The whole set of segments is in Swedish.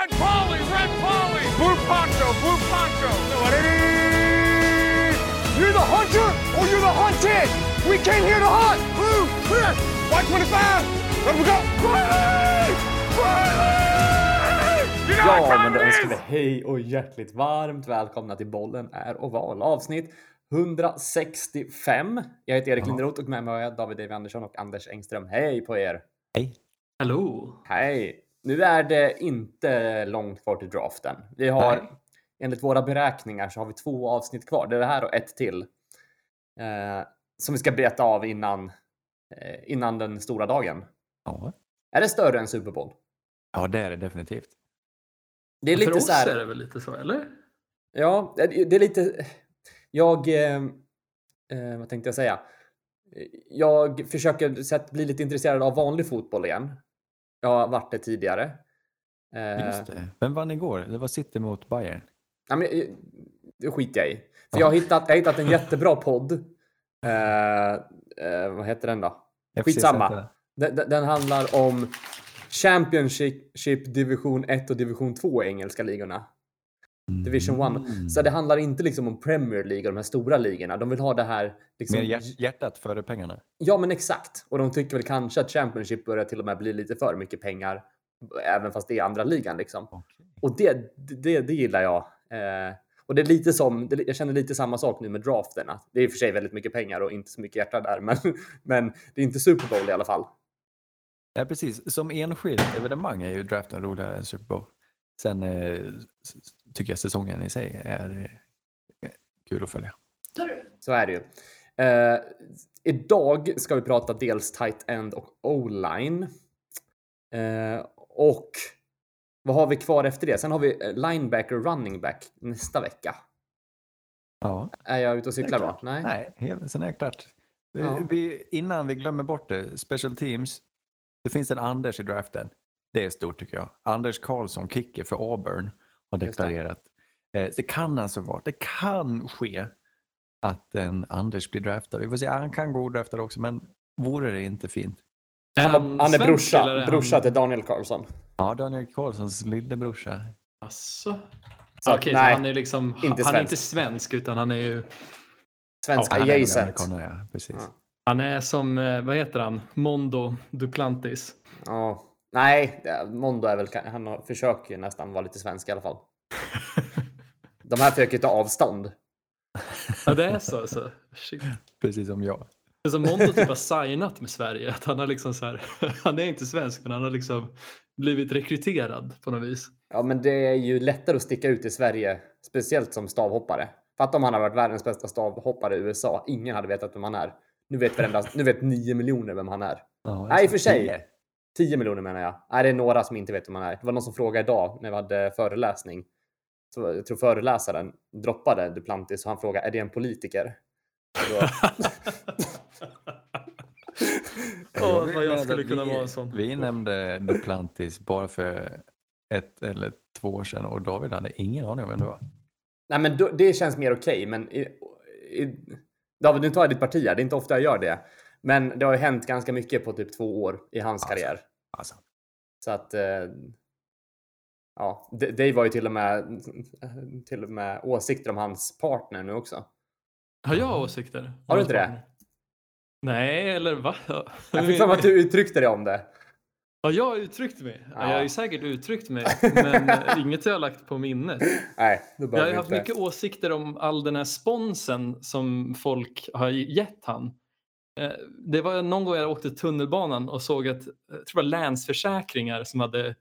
Red Polly, Red Polly, Blue Poncho, Blue Poncho. You're the hunter or you're the hunted. We came here to hunt. Blue, clear. White 25. Let we go. Riley! Riley! You know what Ja, men då önskar vi hej och hjärtligt varmt välkomna till Bollen är oval avsnitt 165. Jag heter Erik Linderoth och med mig har jag David David Andersson och Anders Engström. Hej på er! Hej. Hallå! Hej! Nu är det inte långt kvar till draften. Vi har Nej. enligt våra beräkningar så har vi två avsnitt kvar. Det är det här och ett till. Eh, som vi ska beta av innan, eh, innan den stora dagen. Ja. Är det större än Super Bowl? ja, det är det definitivt. Det är För lite oss så här... är det väl lite så, eller? Ja, det är lite... Jag... Eh, eh, vad tänkte jag säga? Jag försöker bli lite intresserad av vanlig fotboll igen. Jag har varit det tidigare. Eh, Just det. Vem vann igår? Det var City mot Bayern. Ja, men, eh, det skiter jag i. För jag har hittat, jag har hittat en jättebra podd. Eh, eh, vad heter den då? Skitsamma. Den- den handlar om Championship division 1 och division 2 i engelska ligorna. Division 1. Mm. Så det handlar inte liksom om Premier League och de här stora ligorna. De vill ha det här... Liksom, Mer hjärt- hjärtat före pengarna. Ja, men exakt. Och de tycker väl kanske att Championship börjar till och med bli lite för mycket pengar. Även fast det är andra ligan liksom. Okej. Och det, det, det gillar jag. Eh, och det är lite som, jag känner lite samma sak nu med drafterna. Det är i och för sig väldigt mycket pengar och inte så mycket hjärta där, men, men det är inte Super Bowl i alla fall. Ja, precis. Som enskilt evenemang är ju draften roligare än Super Bowl. Sen eh, tycker jag säsongen i sig är eh, kul att följa. Så är det ju. Eh, idag ska vi prata dels tight end och o-line. Eh, och vad har vi kvar efter det? Sen har vi eh, linebacker och running back nästa vecka. Ja. Är jag ute och cyklar då? Nej. Nej, helt, sen är det klart. Vi- Ja. Vi, innan vi glömmer bort det, special teams. Det finns en Anders i draften. Det är stort tycker jag. Anders Karlsson, kicker för Auburn, har Just det. deklarerat. Eh, Det kan alltså vara, det kan ske att en Anders blir draftad. Vi får se, han kan gå draftad också, men vore det inte fint? Är Han, han är svensk, brorsa, eller är brorsa han... till Daniel Carlson. Ja, Daniel Karlssons lillebrorsa. Asså? Så Okej, nej, så han är liksom, inte han är svensk. inte svensk utan han är ju, Svenska Han är amerikaner, ja. Precis. Ja. han är som, eh, vad heter han, Mondo Duplantis. Ja. Nej, Mondo är väl, han har- försöker ju nästan vara lite svensk i alla fall. De här försöker ta avstånd. Ja, det är så alltså. Shit. Precis som jag. Som Mondo typ har signat med Sverige. Att han har liksom så här, han är inte svensk men han har liksom blivit rekryterad på något vis. Ja, men det är ju lättare att sticka ut i Sverige, speciellt som stavhoppare. Fatta om han har varit världens bästa stavhoppare i USA. Ingen hade vetat vem han är. Nu vet, varenda, nu vet nio miljoner vem han är. Ja, Nej, i och för alltså, sig. Tio. 10 miljoner menar jag. Nej, det är några som inte vet vem han är. Det var någon som frågade idag när vi hade föreläsning. Så jag tror föreläsaren droppade Duplantis och han frågade är det en politiker? Då, Åh, vill vad jag skulle kunna vi, vara en sån. Vi nämnde Duplantis bara för ett eller två år sedan och David hade ingen aning om vem det var. nej, men då, det känns mer okej, men i, i, David, nu tar jag ditt parti här. Det är inte ofta jag gör det. Men det har ju hänt ganska mycket på typ två år i hans Alltså. karriär. Alltså, Så att... Eh, ja, Dave var ju till och med till och med åsikter om hans partner nu också. Har jag åsikter? Har du inte det? Nej, eller va? Jag fick för att du uttryckte det om det. Ja, jag har uttryckt mig. Ja. Ja. Jag har ju säkert uttryckt mig, men eh, inget jag har lagt på minnet. Nej, Jag har haft inte. mycket åsikter om all den här sponsen som folk har gett han. Eh, Det var någon gång jag åkte tunnelbanan och såg att jag tror det var Länsförsäkringar som hade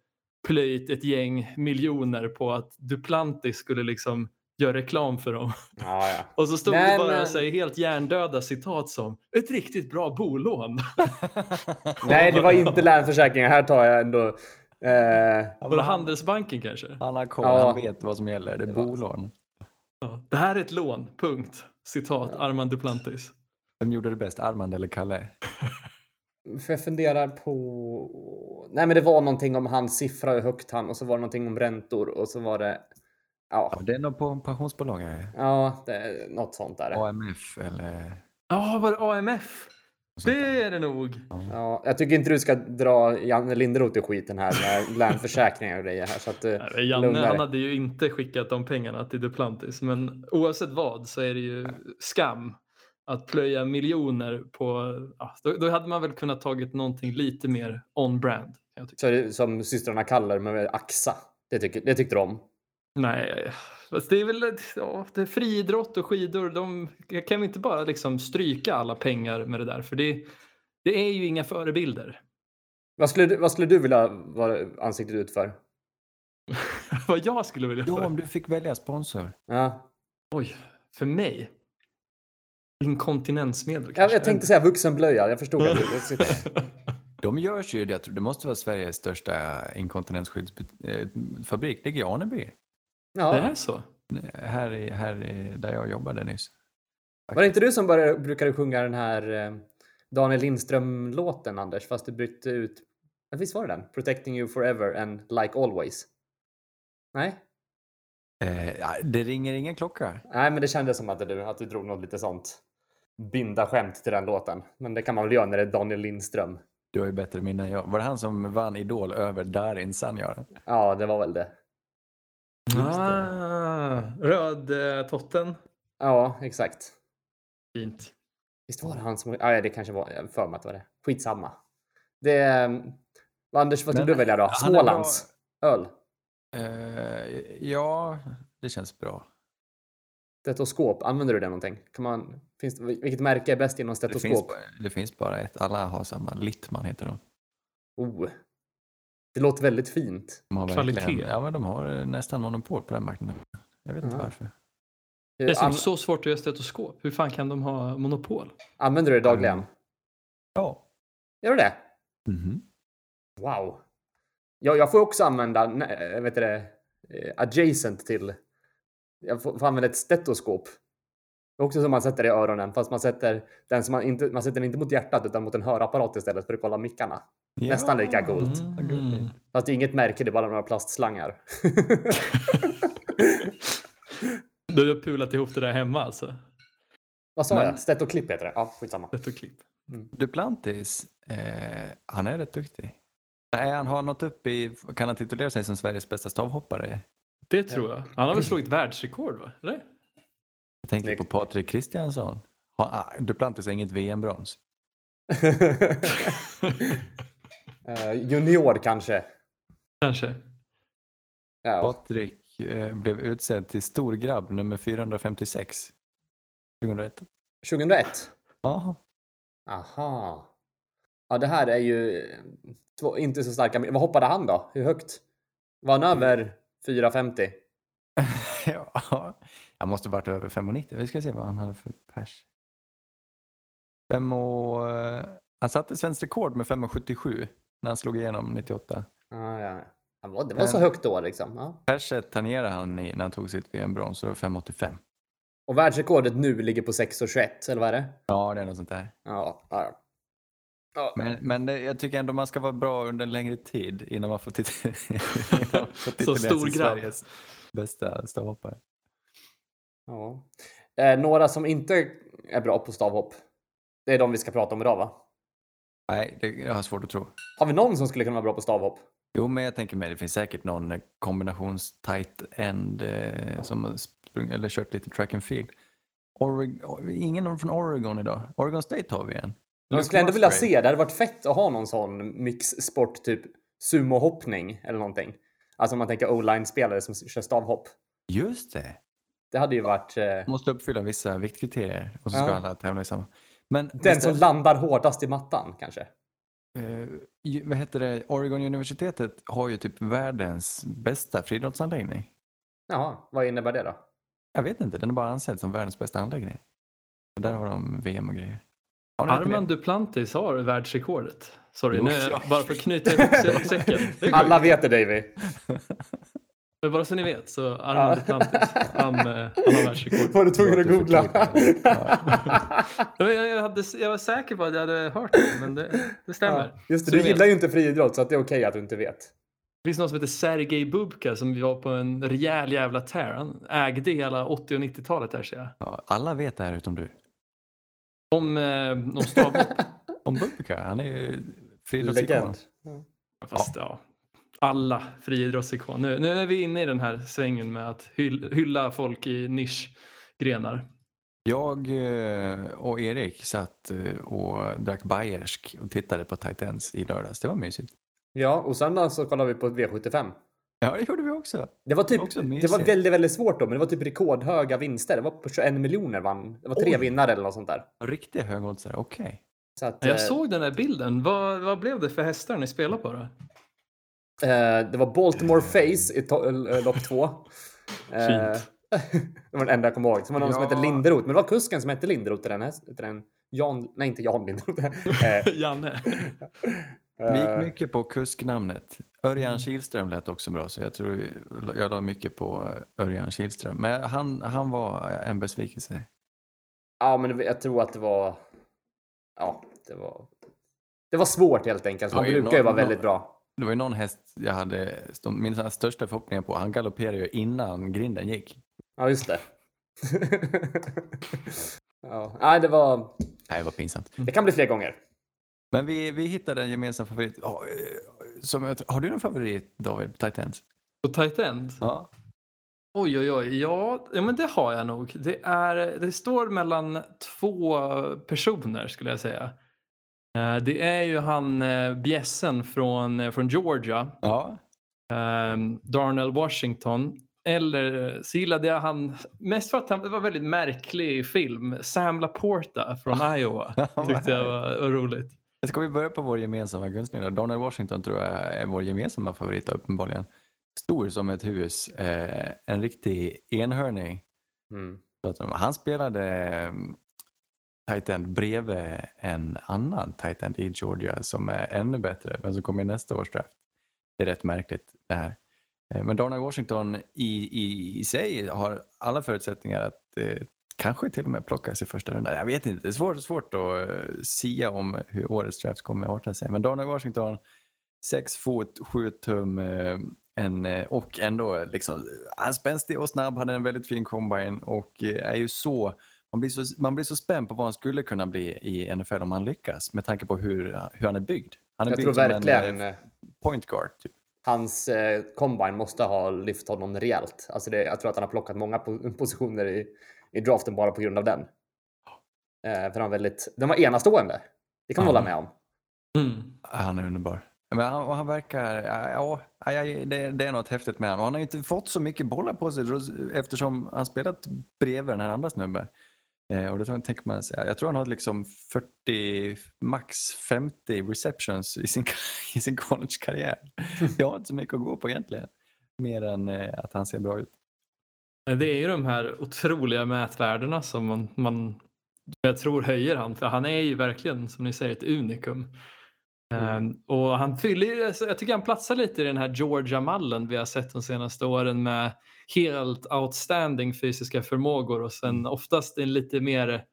plöjt ett gäng miljoner på att Duplantis skulle liksom göra reklam för dem. Ja, ja. Och så stod Nej, det bara men- så här, helt hjärndöda citat som ett riktigt bra bolån. Nej, det var inte Länsförsäkringar. Här tar jag ändå... Eh, Var det Handelsbanken kanske? han har koll, Ja. han vet vad som gäller. Det är bolån. Ja. Det här är ett lån, punkt. Citat Armand Duplantis. Vem gjorde det bäst, Armand eller Kalle? för jag funderar på... Nej, men det var någonting om hans siffra, hur högt han... Och så var det någonting om räntor och så var det... Ja, Ja, det är nog på pensionsbolag. här. ja det, något sånt där. AMF eller... Ja, var det AMF? Det är det nog. Ja, jag tycker inte du ska dra Janne Linderoth i skiten här med lärnförsäkringar och grejer här. Så att, eh, Nej, Janne han hade ju inte skickat de pengarna till Duplantis. Men oavsett vad så är det ju skam att plöja miljoner på... Ja, då, då hade man väl kunnat tagit någonting lite mer on-brand. som systrarna kallar med Axa. Det, tycker, det tyckte de. Nej, fast det är väl ja, det är friidrott och skidor. De kan vi inte bara liksom stryka alla pengar med det där? För det, det är ju inga förebilder. Vad skulle, du- vad skulle du vilja vara ansiktet ut för? Vad jag skulle vilja Ja, göra. om du fick välja sponsor. Ja. Oj, för mig? Inkontinensmedel Jag, kanske? jag tänkte säga vuxenblöja. Jag förstod att du... De görs ju, jag tror det måste vara Sveriges största inkontinensskyddsfabrik. Ligger i Aneby. Det Ja. är så? Här, i, här i, där jag jobbade nyss. Var det inte du som började, brukade sjunga den här eh, Daniel Lindström-låten, Anders? Fast du bytte ut... Ja, Visst var det den? Protecting you forever and like always. Nej? Eh, det ringer ingen klocka. Nej, men det kändes som att du, att du drog något lite sånt binda skämt till den låten. Men det kan man väl göra när det är Daniel Lindström. Du har ju bättre minne än jag. Var det han som vann Idol över Darin Sanjar? Ja, det var väl det. Ah, röd eh, totten. Ja, exakt. Fint. Visst var det han som... Ja, det kanske var... Jag för mig att det var det. Skitsamma. Det... eh, vad, Anders, vad Men du välja då? Smålands öl? Eh, ja, det känns bra. Stetoskop, använder du det någonting? Kan man, finns vilket märke är bäst inom Det finns, stetoskop? det finns bara ett. Alla har samma. Littman heter de. Oh. Det låter väldigt fint. de har Kvalitet. Ja, men de har eh, nästan monopol på den marknaden. Jag vet inte Ja. varför. Det är An, så svårt att göra stetoskop. Hur fan kan de ha monopol? använder du det dagligen? Mm. Ja. Gör du det? Mhm. Wow. Jag, jag får också använda, äh, vet du det, eh, adjacent till... Jag får, får använda ett stetoskop. Det är också som man sätter i öronen, fast man sätter den som man inte, man sätter den inte mot hjärtat utan mot en hörapparat istället för att kolla mickarna. Nästan lika coolt. gulligt. Fast det är inget märke, det är bara några plastslangar. Du har pulat ihop det där hemma alltså? Vad sa Men- jag? Stetoklipp heter det. Ja, skitsamma. Stetosklipp. Duplantis, eh, han är rätt duktig. Nej, han har nått upp i, kan han titulera sig som Sveriges bästa stavhoppare? Det tror jag. Han har väl slagit världsrekord va? Eller? Jag tänker på Patrik Kristiansson. Ah, Duplantis har inget VM-brons. Eh, junior kanske. Kanske. Ja. Patrik eh, blev utsedd till storgrabb nummer 456. 2001. 2001? Jaha. Aha. Ja, det här är ju två, inte så starka. Vad hoppade han då? Hur högt? Var han över 450? ja, han måste varit över 5,90. Vi ska se vad han hade för pers. Och, eh, han satte svenskt rekord med 5,77 när han slog igenom 98. Ja, ja. Han var, det var så högt då liksom. Ja. Perset tangerade han i, när han tog sitt VM-brons, så det var 5,85. Och världsrekordet nu ligger på 6,21 eller vad är det? Ja, det är något sånt där. Ja. ja. Ja. Men, men jag tycker ändå man ska vara bra under en längre tid innan man får, tit- innan man får titulera stor grabb. Sveriges bästa stavhoppare. ja. Eh, några som inte är bra på stavhopp. Det är de vi ska prata om idag va? Nej, det, jag har svårt att tro. Har vi någon som skulle kunna vara bra på stavhopp? Jo, men jag tänker mig det finns säkert någon eh, kombinations tight end eh, som har sprung, eller kört lite track and field. Oreg- ingen från Oregon idag. Oregon State har vi en. Jag skulle ändå vilja se, det hade varit fett att ha någon sån mixsport, typ sumohoppning eller någonting. Alltså om man tänker o-line-spelare som kör stavhopp. Just det. Det hade ju varit eh, Måste uppfylla vissa viktkriterier och så ska Ja. alla tävla i samma. Men den visst som landar hårdast i mattan kanske. eh, vad heter det? Oregon universitetet har ju typ världens bästa friidrottsanläggning. Jaha, vad innebär det då? Jag vet inte, den är bara ansedd som världens bästa anläggning. Där har de VM och grejer. Armand? Duplantis har världsrekordet. Sorry, Jo, nu, bara för att knyta ihop sä- säcken. Alla vet det Davy. Men bara så ni vet så Armand Ja. Duplantis, han, eh, han har världsrekord. Var du tvungen att googla? Jag, jag, hade, jag var säker på att jag hade hört det, men det, det stämmer. Ja, Just det, Så du gillar ju inte friidrott så att det är okej att du inte vet. Det finns någon som heter Sergej Bubka som var på en rejäl jävla tear. Han ägde hela 80 och 90-talet där ser jag. Ja, alla vet det här utom du. Om, eh, om stavhopp. Om Bubka, han är friidrottsikon. Legend. Fast ja, alla friidrottsikoner. Nu, nu är vi inne i den här svängen med att hyll, hylla folk i nischgrenar. Jag eh, och Erik satt eh, och drack bayersk och tittade på Titans i lördags. Det var mysigt. Ja, och sen så kollade vi på V75. Ja, det gjorde vi också. Det var typ, Också det mysigt. var väldigt, väldigt svårt då, men det var typ rekordhöga vinster. Det var på 21 miljoner vann. Det var tre Oj. vinnare eller något sånt där. Riktiga högoddsare, okej. Så att, Jag eh, såg den där bilden. Vad, vad blev det för hästar ni spelade på då? eh, det var Baltimore Face i eh, lopp två. Eh, Fint. det var den enda jag kommer ihåg. Så var det någon som Ja. hette Linderoth, men det var kusken som hette Linderoth i den hästen. Den Jan, nej, inte Jan Linderoth. eh, Janne. Vi gick eh, mycket på kusknamnet. Örjan Kihlström lät också bra, så jag tror jag la mycket på Örjan Kihlström. Men han, han var en besvikelse. Ja, men jag tror att det var... Ja, det var... Det var svårt helt enkelt. Han Ja, brukar ju någon- vara väldigt bra. Det var ju någon häst jag hade mina största förhoppningar på. Han galopperade ju innan grinden gick. Ja, just det. ja, nej, det var... Nej, det var pinsamt. Det kan bli fler gånger. Men vi, vi hittade en gemensam favorit. Eh, som, jag- har du någon favorit David? På tight end? Ja. Oj, oj, oj. Ja, ja, men det har jag nog. Det, är, det står mellan två personer skulle jag säga. Eh, Det är ju han eh, bjässen från, eh, från Georgia, Ja. ehm, Darnell Washington. Eller så gillade jag han mest för att han var en väldigt märklig film. Sam Laporta från Iowa. Tyckte jag var, var roligt. Ska vi börja på vår gemensamma då? Donald Washington tror jag är vår gemensamma favorit uppenbarligen. Stor som ett hus. Eh, en riktig enhörning. Mm. Att Han spelade tight end bredvid en annan tight end i Georgia som är ännu bättre men som kommer i nästa års draft. Det är rätt märkligt det här. Eh, Men Darnell Washington i, i, i sig har alla förutsättningar att eh, kanske till och med plockas i första rundan. Jag vet inte, det är svårt, svårt att uh, sia om hur årets draft kommer att arta sig. Men Darnell Washington, 6 fot, 7 tum eh, en, eh, och ändå liksom, han spänstig och snabb, hade en väldigt fin combine och eh, är ju så man blir, så, man blir så spänd på vad han skulle kunna bli i NFL om han lyckas med tanke på hur, hur han är byggd. Han är Jag byggd tror verkligen en eh, eh, point guard. Typ. hans eh, combine måste ha lyft honom rejält. Alltså det, jag tror att han har plockat många po- positioner i, i draften bara på grund av den. Eh, för han, var väldigt, den var enastående. Det kan man Ja. hålla med om. Mm. Han är underbar. Men han, han verkar, ja, ja, ja, det, det är något häftigt med honom. Han har inte fått så mycket bollar på sig eftersom han spelat bredvid den här andra snubben. Eh, och då tänker man sig, jag tror han har liksom 40, max 50 receptions i sin, i sin college-karriär. Jag har inte så mycket att gå på egentligen. Mer än eh, att han ser bra ut. Det är ju de här otroliga mätvärdena som man, man jag tror höjer han. För han är ju verkligen, som ni säger, ett unikum. Ehm, och han fyller, alltså, jag tycker han platsar lite i den här Georgia-mallen vi har sett de senaste åren med helt outstanding fysiska förmågor och sen oftast en lite mer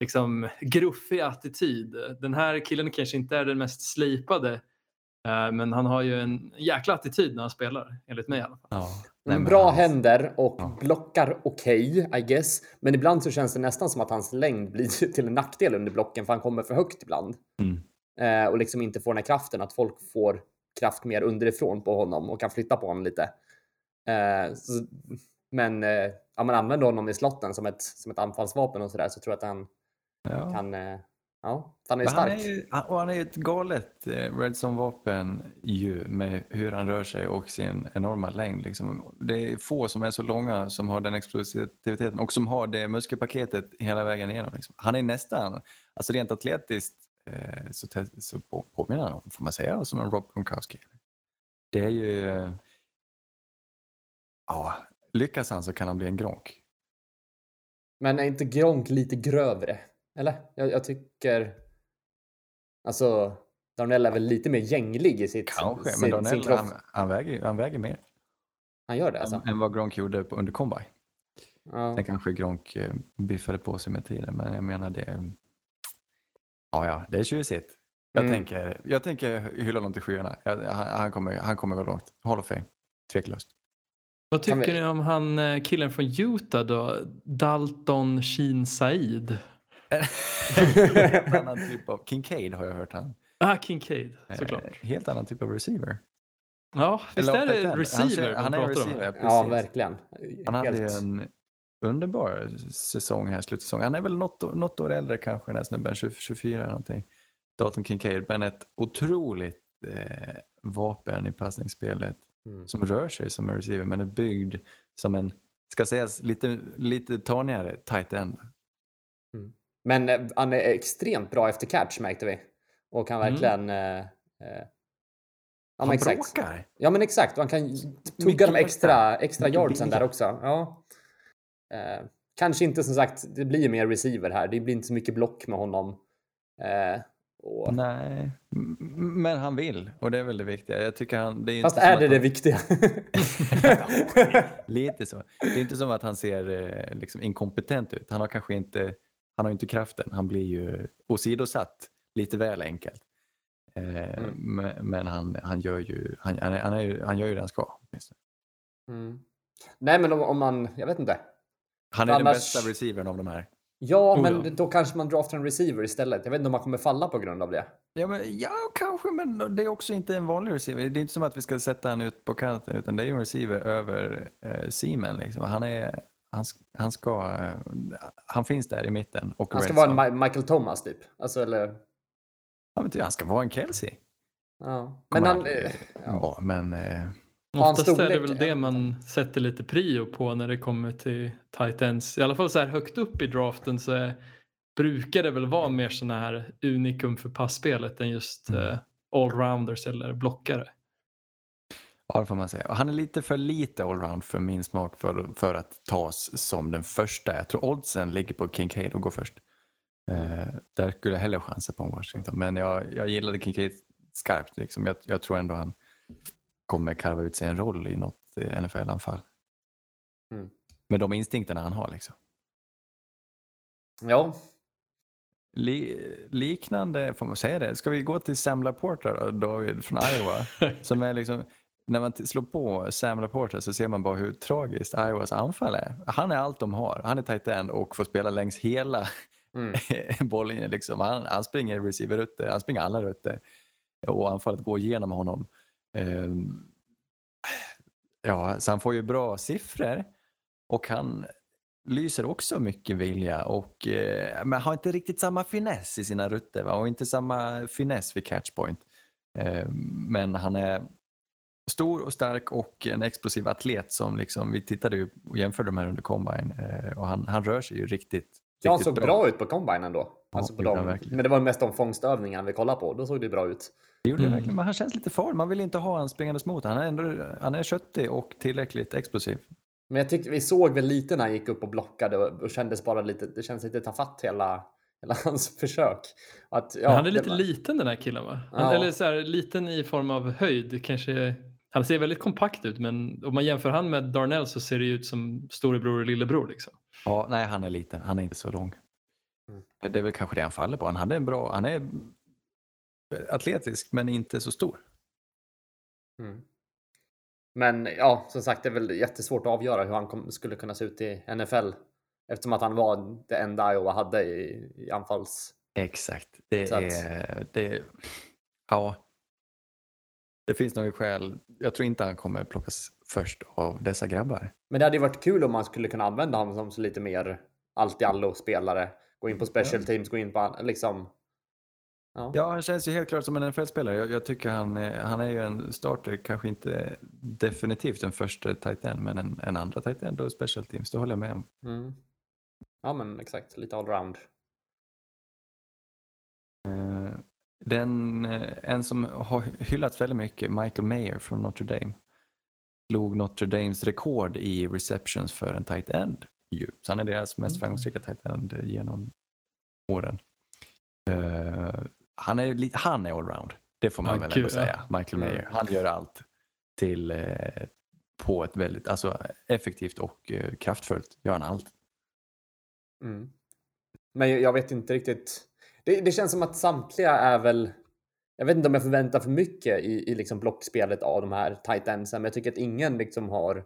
liksom gruffig attityd. Den här killen kanske inte är den mest slipade eh, men han har ju en jäkla attityd när han spelar, enligt mig i alla fall. Ja. Men men bra händer och Ja. blockar okej, I guess. Men ibland så känns det nästan som att hans längd blir till en nackdel under blocken för han kommer för högt ibland. Mm. Eh, och liksom inte får den här kraften, att folk får kraft mer underifrån på honom och kan flytta på honom lite. Eh, så, men eh, om man använder honom i slotten som ett, som ett anfallsvapen och sådär så tror jag att han Ja. kan... Ja, han är han stark. är ju, han- och han är ju ett galet eh, Redson-vapen ju med hur han rör sig och sin enorma längd. Liksom. Det är få som är så långa som har den explosiviteten och som har det muskelpaketet hela vägen igenom. Liksom. Han är nästan, alltså rent atletiskt eh, så, så på- påminner han om, får man säga, som en Rob Gronkowski. Det är ju, eh, ja, lyckas han så kan han bli en Gronk. Men är inte Gronk lite grövre? Eller? Jag, jag tycker... Alltså, Darnell är väl lite mer gänglig i sitt, Kanske, sin, men sin Darnell, kropp. han, han, väger, han väger mer Han gör det alltså? än, än vad Gronk gjorde på, under combine. Ja. Sen kanske Gronk eh, biffade på sig med tiden, men jag menar det. Ja, ja, det är tjusigt. Jag, Mm. tänker, jag tänker hylla honom till skyarna. Jag, han, han, kommer, han kommer väl långt. Hall of Fame, tveklöst. Vad tycker vi- ni om han eh, killen från Utah då? Dalton Sheen Said. Helt annan typ av... Kincaid har jag hört han. Ah, Kincaid, Eh, såklart. Helt annan typ av receiver. Ja, visst är det receiver Han, han är pratar om? receiver, här? Ja, verkligen. Han hade ju Helt- en underbar säsong här, slutsäsong. Han är väl något, år- något år äldre kanske den här snubben, 20 24 eller någonting. Dalton Kincaid, men ett otroligt eh, vapen i passningsspelet Mm. som rör sig som en receiver men är byggd som en, ska sägas lite, lite tanigare tight end. Men eh, han är extremt bra efter catch märkte vi. Och kan Mm. verkligen... Eh, eh, ja, men Han exakt. bråkar. Ja, men exakt. Och han kan tugga de extra, extra yardsen där också. Ja. Eh, kanske inte som sagt, det blir mer receiver här. Det blir inte så mycket block med honom. Eh, och, Nej, men han vill och det är väl det viktiga. Jag tycker han, det är fast är det att det han, viktiga? Lite så. Det är inte som att han ser eh, liksom inkompetent ut. Han har kanske inte, han har inte kraften. Han blir ju åsidosatt lite väl enkelt. Eh, Mm. men, han, han gör ju, han, han, är, han, är, ju- han gör ju det han ska. mm. Nej, men om, om man... Jag vet inte. Han är den Annars- bästa receivern av de här. Ja, Oh, men ja. då kanske man draftar en receiver istället. Jag vet inte om man kommer falla på grund av det. Ja, men, ja, kanske, men det är också inte en vanlig receiver. Det är inte som att vi ska sätta han ut på kanten, utan det är ju en receiver över eh, Seaman. Liksom. Han, är, han, han ska, han finns där i mitten. Och Han ska red vara en Michael Thomas typ. Alltså, eller... Ja, men typ, han ska vara en Kelsey. Ja. Men han... aldrig eh, ja. vara, men eh, Oftast är det storlek? väl det man sätter lite prio på när det kommer till tight ends. I alla fall så här högt upp i draften så är, brukar det väl vara mer sådana här unikum för passspelet än just Mm. eh, allrounders eller blockare. Ja, det får man säga. Och han är lite för lite allround för min smak för, för att tas som den första. Jag tror oddsen ligger på Kincaid och går först. Eh, där skulle jag hellre chansa på Washington. Men jag, jag gillade Kincaid skarpt. Liksom. Jag, jag tror ändå han kommer karva ut sig en roll i något eh, NFL-anfall. Mm. Med de instinkterna han har. Liksom. ja. Li, liknande, får man säga det? Ska vi gå till Sam Laporta då, David från Iowa? som är liksom, när man slår på Sam Laporta så ser man bara hur tragiskt Iowas anfall är. Han är allt de har. Han är tight end och får spela längs hela Mm. bollen. Liksom. Han, han springer receiver-rutter, han springer alla rutter och anfallet går igenom honom. Ehm, ja, så han får ju bra siffror och han lyser också mycket vilja och eh, men har inte riktigt samma finess i sina rutter va? och inte samma finess vid catchpoint. Eh, men han är stor och stark och en explosiv atlet som liksom, vi tittade ju och jämförde de här under combine eh, och han, han rör sig ju riktigt, Ja, han riktigt såg bra ut på combine ändå. Alltså på det dem. verkligen. Men det var mest de fångstövningarna vi kollade på. Då såg det bra ut. Det gjorde det Mm. verkligen, men han känns lite farlig. Man vill inte ha han springandes mot. Han är, ändå, han är köttig och tillräckligt explosiv. Men jag tyckte vi såg väl lite när han gick upp och blockade och, och kändes bara lite, det känns lite tafatt hela, hela hans försök. Att, ja, han är det lite var- liten den här killen va? Han, Ja. Eller så här, liten i form av höjd. Kanske, han ser väldigt kompakt ut men om man jämför han med Darnell så ser det ut som storebror och lillebror. Liksom. Ja, nej, han är liten. Han är inte så lång. Mm. Det är väl kanske det han faller på. Han hade en bra, han är atletisk men inte så stor. Mm. Men ja, som sagt, det är väl jättesvårt att avgöra hur han kom, skulle kunna se ut i NFL. Eftersom att han var det enda Iowa hade i, i anfalls... Exakt. Det Så att- är, det, ja. Det finns några skäl. Jag tror inte han kommer plockas först av dessa grabbar. Men det hade ju varit kul om man skulle kunna använda honom som lite mer allt i allo spelare. Gå in på special teams, gå in på liksom... Ja. Ja, han känns ju helt klart som en NFL-spelare. Jag, jag tycker han, han är ju en starter, kanske inte definitivt en första tight end, men en, en andra tight end och special teams. Det håller jag med om. Mm. Ja, men exakt. Lite allround. Den, eh, en som har hyllats väldigt mycket, Michael Mayer från Notre Dame, slog Notre Dames rekord i receptions för en tight end. Så han är deras mest Mm. framgångsrika tight end genom åren. Eh, han, är, han är allround, det får man väl ändå säga. Michael Mm. Mayer, han gör allt till, eh, på ett väldigt alltså, effektivt och kraftfullt. Gör han allt. Mm. Men jag vet inte riktigt. Det, det känns som att samtliga är väl. Jag vet inte om jag förväntar för mycket i, i liksom blockspelet av de här tight endsen, men jag tycker att ingen liksom har,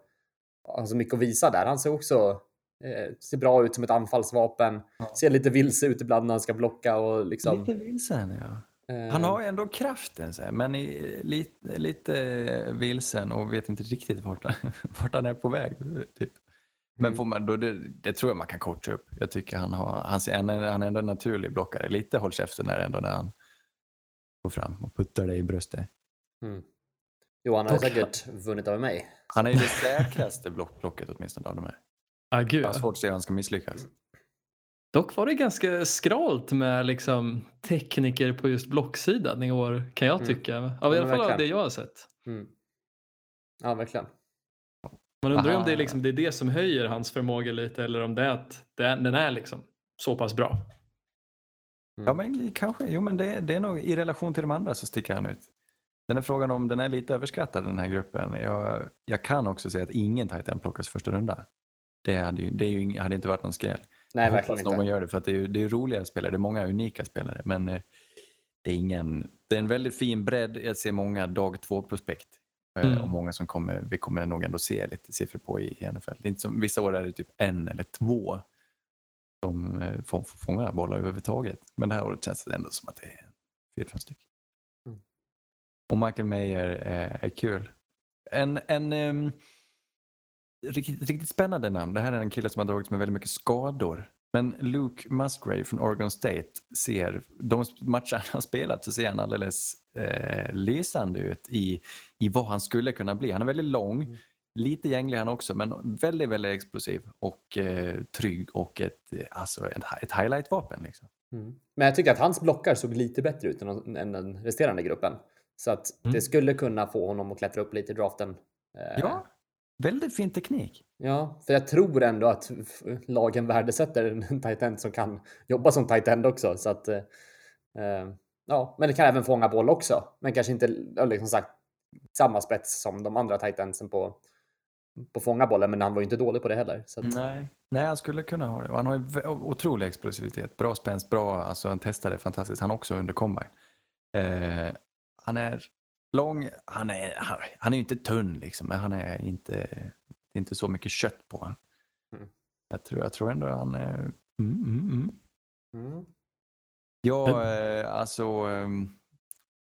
har så mycket att visa där. Han ser också Eh, ser bra ut som ett anfallsvapen. Ja. Ser lite vilse ut ibland när han ska blocka och liksom. Lite vilsen, ja. eh, Han har ju ändå kraften, så här, men är lite, lite vilsen och vet inte riktigt vart han, vart han är på väg. Typ. Men Mm. får man, då, det, det tror jag man kan coacha upp. Jag tycker han, har, han, han, är, han är ändå en naturlig blockare. Lite håll käften där ändå när han går fram och puttar dig i bröstet. Mm. Johan har Och- säkert vunnit över mig. Han är ju det säkraste block, blocket åtminstone av de här. Ah, gud. Jag har svårt att se hur han ska misslyckas. Dock var det ganska skralt med liksom, tekniker på just blocksidan i år kan jag Mm. tycka. Av, I men alla fall av det jag har sett. Mm. Ja, verkligen. Man undrar ju om Aha. det är, liksom, det är det som höjer hans förmåga lite eller om det är att den är liksom så pass bra. Ja, men kanske. Jo, men det, det är nog i relation till de andra så sticker han ut. Den är frågan om den är lite överskattad den här gruppen. Jag, jag kan också säga att ingen tight end plockas första runda. Det hade ju, det är ju, ing- hade inte varit någon skräll. Nej, jag verkligen hoppas någon inte. gör det för att det är, det är roliga spelare. Det är många unika spelare. Men eh, det är ingen. Det är en väldigt fin bredd. Jag ser många dag två prospekt. Eh, Mm. Och många som kommer, vi kommer nog ändå se lite siffror på i i NFL. Det är inte som, vissa år är det typ en eller två som eh, får, får fånga bollar överhuvudtaget. Men det här året känns det ändå som att det är fyra, fem stycken. Mm. Och Michael Mayer är, är kul. En, en ehm, riktigt, riktigt spännande namn. Det här är en kille som har dragits med väldigt mycket skador. Men Luke Musgrave från Oregon State ser, de matcher han har spelat så ser han alldeles eh, lysande ut i, i vad han skulle kunna bli. Han är väldigt lång, Mm. lite gänglig han också, men väldigt, väldigt explosiv och eh, trygg och ett, eh, alltså ett, ett highlight-vapen. Liksom. Mm. Men jag tycker att hans blockar såg lite bättre ut än, än den resterande gruppen. Så att Mm. det skulle kunna få honom att klättra upp lite i draften. Eh, Ja, väldigt fin teknik. Ja, för jag tror ändå att lagen värdesätter en tight end som kan jobba som tight end också. Så att, eh, ja, men det kan även fånga boll också. Men kanske inte liksom sagt, samma spets som de andra tight endsen på, på fånga bollen. Men han var ju inte dålig på det heller. Att, Nej. Nej, han skulle kunna ha det. Han har ju otrolig explosivitet. Bra spänst, bra, alltså han testade fantastiskt. Han också under combine. Eh, han är lång, han är, han, han är inte tunn liksom, men han är inte, det är inte så mycket kött på honom. Mm. Jag, tror, jag tror ändå han är, mm, mm, mm. mm. Ja, eh, alltså, ehm,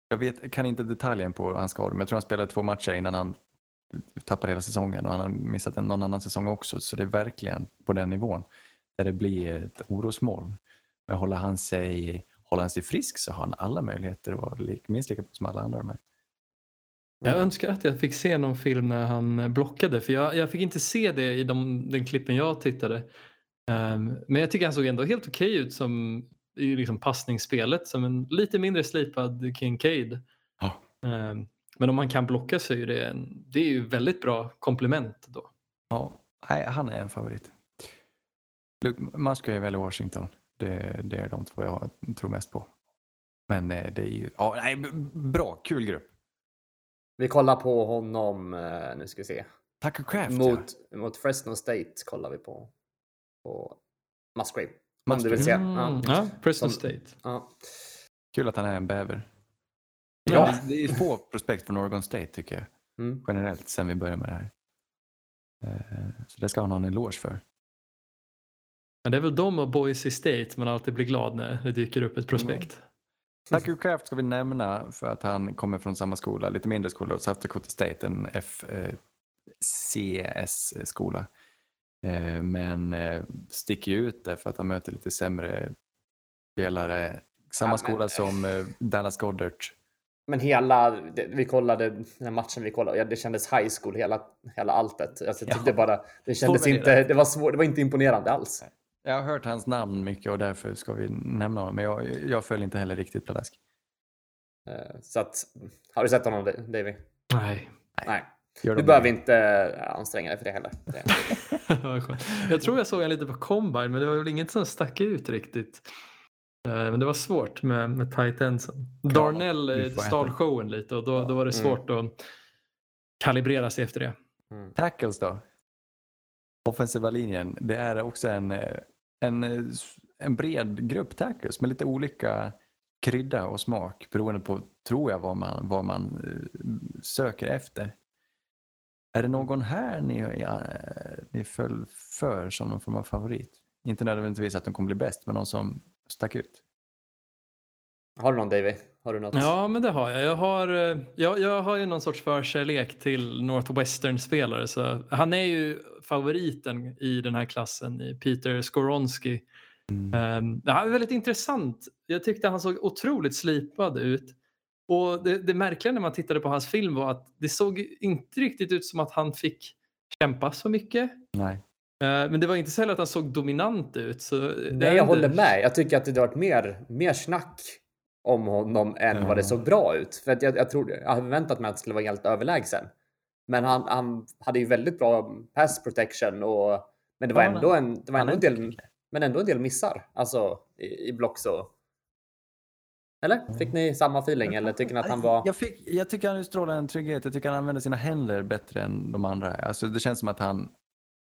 jag vet, kan inte detaljen på hans skador, men jag tror han spelade två matcher innan han tappade hela säsongen och han har missat en, någon annan säsong också, så det är verkligen på den nivån där det blir ett orosmoln. Men håller han sig, håller han sig frisk så har han alla möjligheter att vara minst lika bra som alla andra här. Jag önskar att jag fick se någon film när han eh, blockade för jag, jag fick inte se det i de, den klippen jag tittade. Ehm, men jag tycker han såg ändå helt okej ut som i liksom passningsspelet som en lite mindre slipad Kincaid. Ja. Ehm, men om han kan blocka så är ju det, en, det är ju väldigt bra komplement då. Ja, nej, han är en favorit. Luke Musgrave eller Washington, det, det är de två jag tror mest på. Men eh, det är ju, ja, nej, bra, kul grupp. Vi kollar på honom, eh, nu ska vi se. Tucker Craft, ja. Mot, mot Fresno State kollar vi på, på Musgrave. Du vill se. Mm, Ja. ja, Preston Som- State. Ja. Kul att han är en bäver. Ja. Ja. Det är få prospekt från Oregon State tycker jag. Mm. Generellt sen vi började med det här. Eh, Så det ska han ha en eloge för. Men det är väl de och Boise State man alltid blir glad när det dyker upp ett prospekt. Tucker Craft ska vi nämna för att han kommer från samma skola, lite mindre skola, South Dakota State, en FCS-skola. Men eh, sticker ut därför att han möter lite sämre spelare. Samma Ja, men- skola som eh, Dallas Goddard. Men hela, det, vi kollade den här matchen vi kollade, ja, det kändes high school hela, hela alltet. Alltså, jag Ja. tyckte bara, det kändes inte, det var svårt, det var inte imponerande alls. Jag har hört hans namn mycket och därför ska vi nämna honom, men jag, jag följer inte heller riktigt pladask. Eh, Så att, har du sett honom Davy? Nej. Nej, Gör du behöver inte eh, anstränga dig för det heller. Jag tror jag såg en lite på combine men det var väl inget som stack ut riktigt. Eh, Men det var svårt med, med tight endsen. Darnell eh, stal showen lite och då, då var det Mm. svårt att kalibrera sig efter det. mm. Tackles då? Offensiva linjen, det är också en, en, en bred grupp tackles med lite olika krydda och smak beroende på, tror jag, vad man, vad man söker efter. Är det någon här ni eh, ni föll för som någon form av favorit? Inte nödvändigtvis att de kommer bli bäst, men någon som stack ut. Har du någon Davy? Har du något? Ja, men det har jag. Jag har, eh, jag, jag har ju någon sorts förkärlek till Northwestern-spelare. Så han är ju favoriten i den här klassen, i Peter Skoronski. Mm. Um, det här är väldigt intressant. Jag tyckte han såg otroligt slipad ut. Och det, det märkliga när man tittade på hans film var att det såg inte riktigt ut som att han fick kämpa så mycket. Nej. Eh, men det var inte så heller att han såg dominant ut. Så det Nej, jag inte- håller med. Jag tycker att det har varit mer, mer snack om honom än Ja. vad det såg bra ut. För att jag, jag, trodde, jag hade förväntat mig att han skulle vara helt överlägsen. Men han, han hade ju väldigt bra pass protection och men det var ändå en, det var ändå del, kille. men ändå en del missar. Alltså i, i block så. Eller? Fick ni samma feeling eller tycker ni att han var? Jag, fick, jag tycker han utstrålar en trygghet. Jag tycker han använder sina händer bättre än de andra. Alltså, det känns som att han,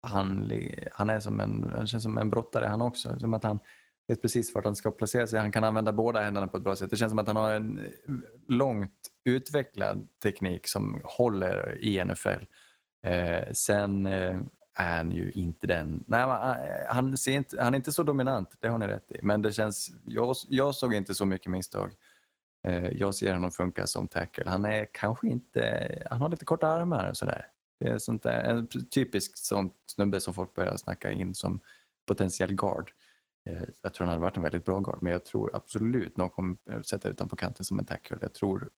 han, han är som en, han känns som en brottare han också. Som att han vet precis vart han ska placera sig. Han kan använda båda händerna på ett bra sätt. Det känns som att han har en långt utvecklad teknik som håller i NFL. Eh, sen eh, är ju inte den... Nej, eh, han, ser inte, han är inte så dominant, det har ni rätt i. Men det känns, jag, jag såg inte så mycket misstag. Eh, Jag ser honom funka som tackle. Han är kanske inte, han har lite korta armar och sådär. Det är sånt där, en typisk sån snubbe som folk börjar snacka in som potentiell guard. Eh, Jag tror han hade varit en väldigt bra guard men jag tror absolut någon kommer sätta ut honom på kanten som en tackle. Jag tror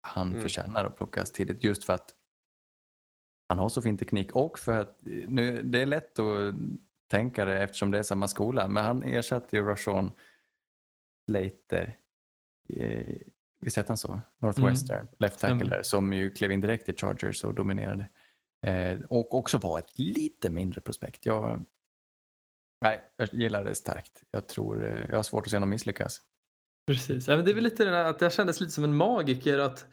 han Mm. förtjänar att plockas tidigt just för att han har så fin teknik och för att nu, det är lätt att tänka det eftersom det är samma skola men han ersatte ju Rashon Slater eh, visst hette han så? Northwestern, left tackle där, som ju klev in direkt i Chargers och dominerade. Eh, och också var ett lite mindre prospekt. Jag, nej, jag gillar det starkt. Jag tror, eh, jag har svårt att se honom misslyckas. Precis. Det är väl lite det där att jag kändes lite som en magiker. att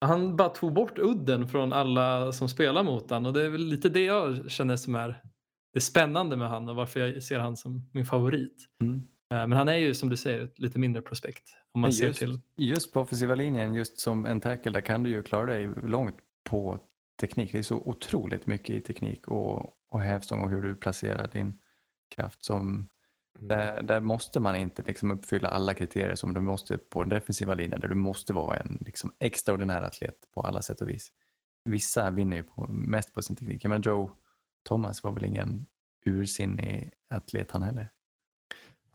Han bara tog bort udden från alla som spelar mot han och det är väl lite det jag känner som är det spännande med han och varför jag ser han som min favorit. Mm. Eh, Men han är ju som du säger ett lite mindre prospekt om man Men ser just, till. just på offensiva linjen, just som en tackle, där kan du ju klara dig långt på teknik. Det är så otroligt mycket i teknik och, och hävstång och hur du placerar din kraft. Som, där, där måste man inte liksom uppfylla alla kriterier som du måste på den defensiva linjen där du måste vara en liksom extraordinär atlet på alla sätt och vis. Vissa vinner ju på, mest på sin teknik. Men Joe Thomas var väl ingen ursinnig atlet han heller.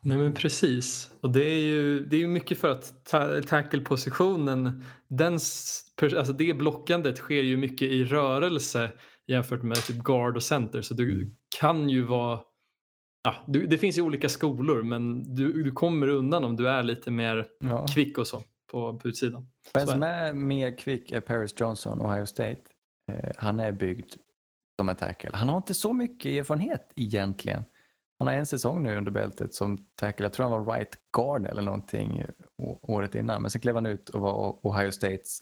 Nej men precis. Och det är ju det är mycket för att ta- tackle-positionen, alltså det blockandet sker ju mycket i rörelse jämfört med typ guard och center. Så du kan ju vara, ja, du, det finns ju olika skolor men du, du kommer undan om du är lite mer Ja. kvick och så på, på utsidan. Den som är mer kvick är Paris Johnson, Ohio State. Eh, han är byggd som en tackle. Han har inte så mycket erfarenhet egentligen. Han har en säsong nu under bältet som tackle. Jag tror han var right guard eller någonting året innan. Men sen klev han ut och var Ohio States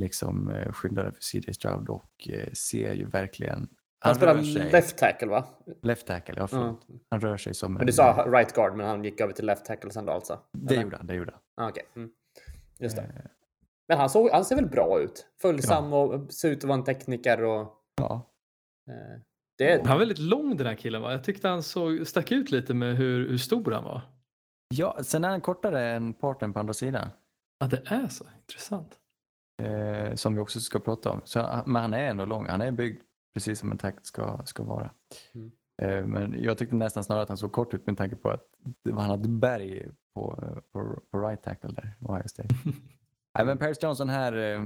liksom eh, skyddare för CJ Stroud och eh, ser ju verkligen... Han rör spelar sig- left tackle va? left tackle, ja, förlåt. Han rör sig som Men en... du sa right guard men han gick över till left tackle sen då alltså? Det Eller? gjorde han, det gjorde han. Ah, Okej. Mm. Just det. Eh, Men han, såg, han ser väl bra ut? Följsam och ser ut att vara en tekniker och... Ja, Eh, det, Han är väldigt lång den här killen va? Jag tyckte han såg, stack ut lite med hur, hur stor han var. ja, sen är han kortare än parten på andra sidan. Ja det är så intressant. eh, som vi också ska prata om. Så, han- men han är ändå lång. Han är byggd precis som en takt ska, ska vara. Mm. Eh, men jag tyckte nästan snarare att han såg kort ut med tanke på att han hade berg på, på, på right tackle där, Ohio State. Men Paris Johnson här eh,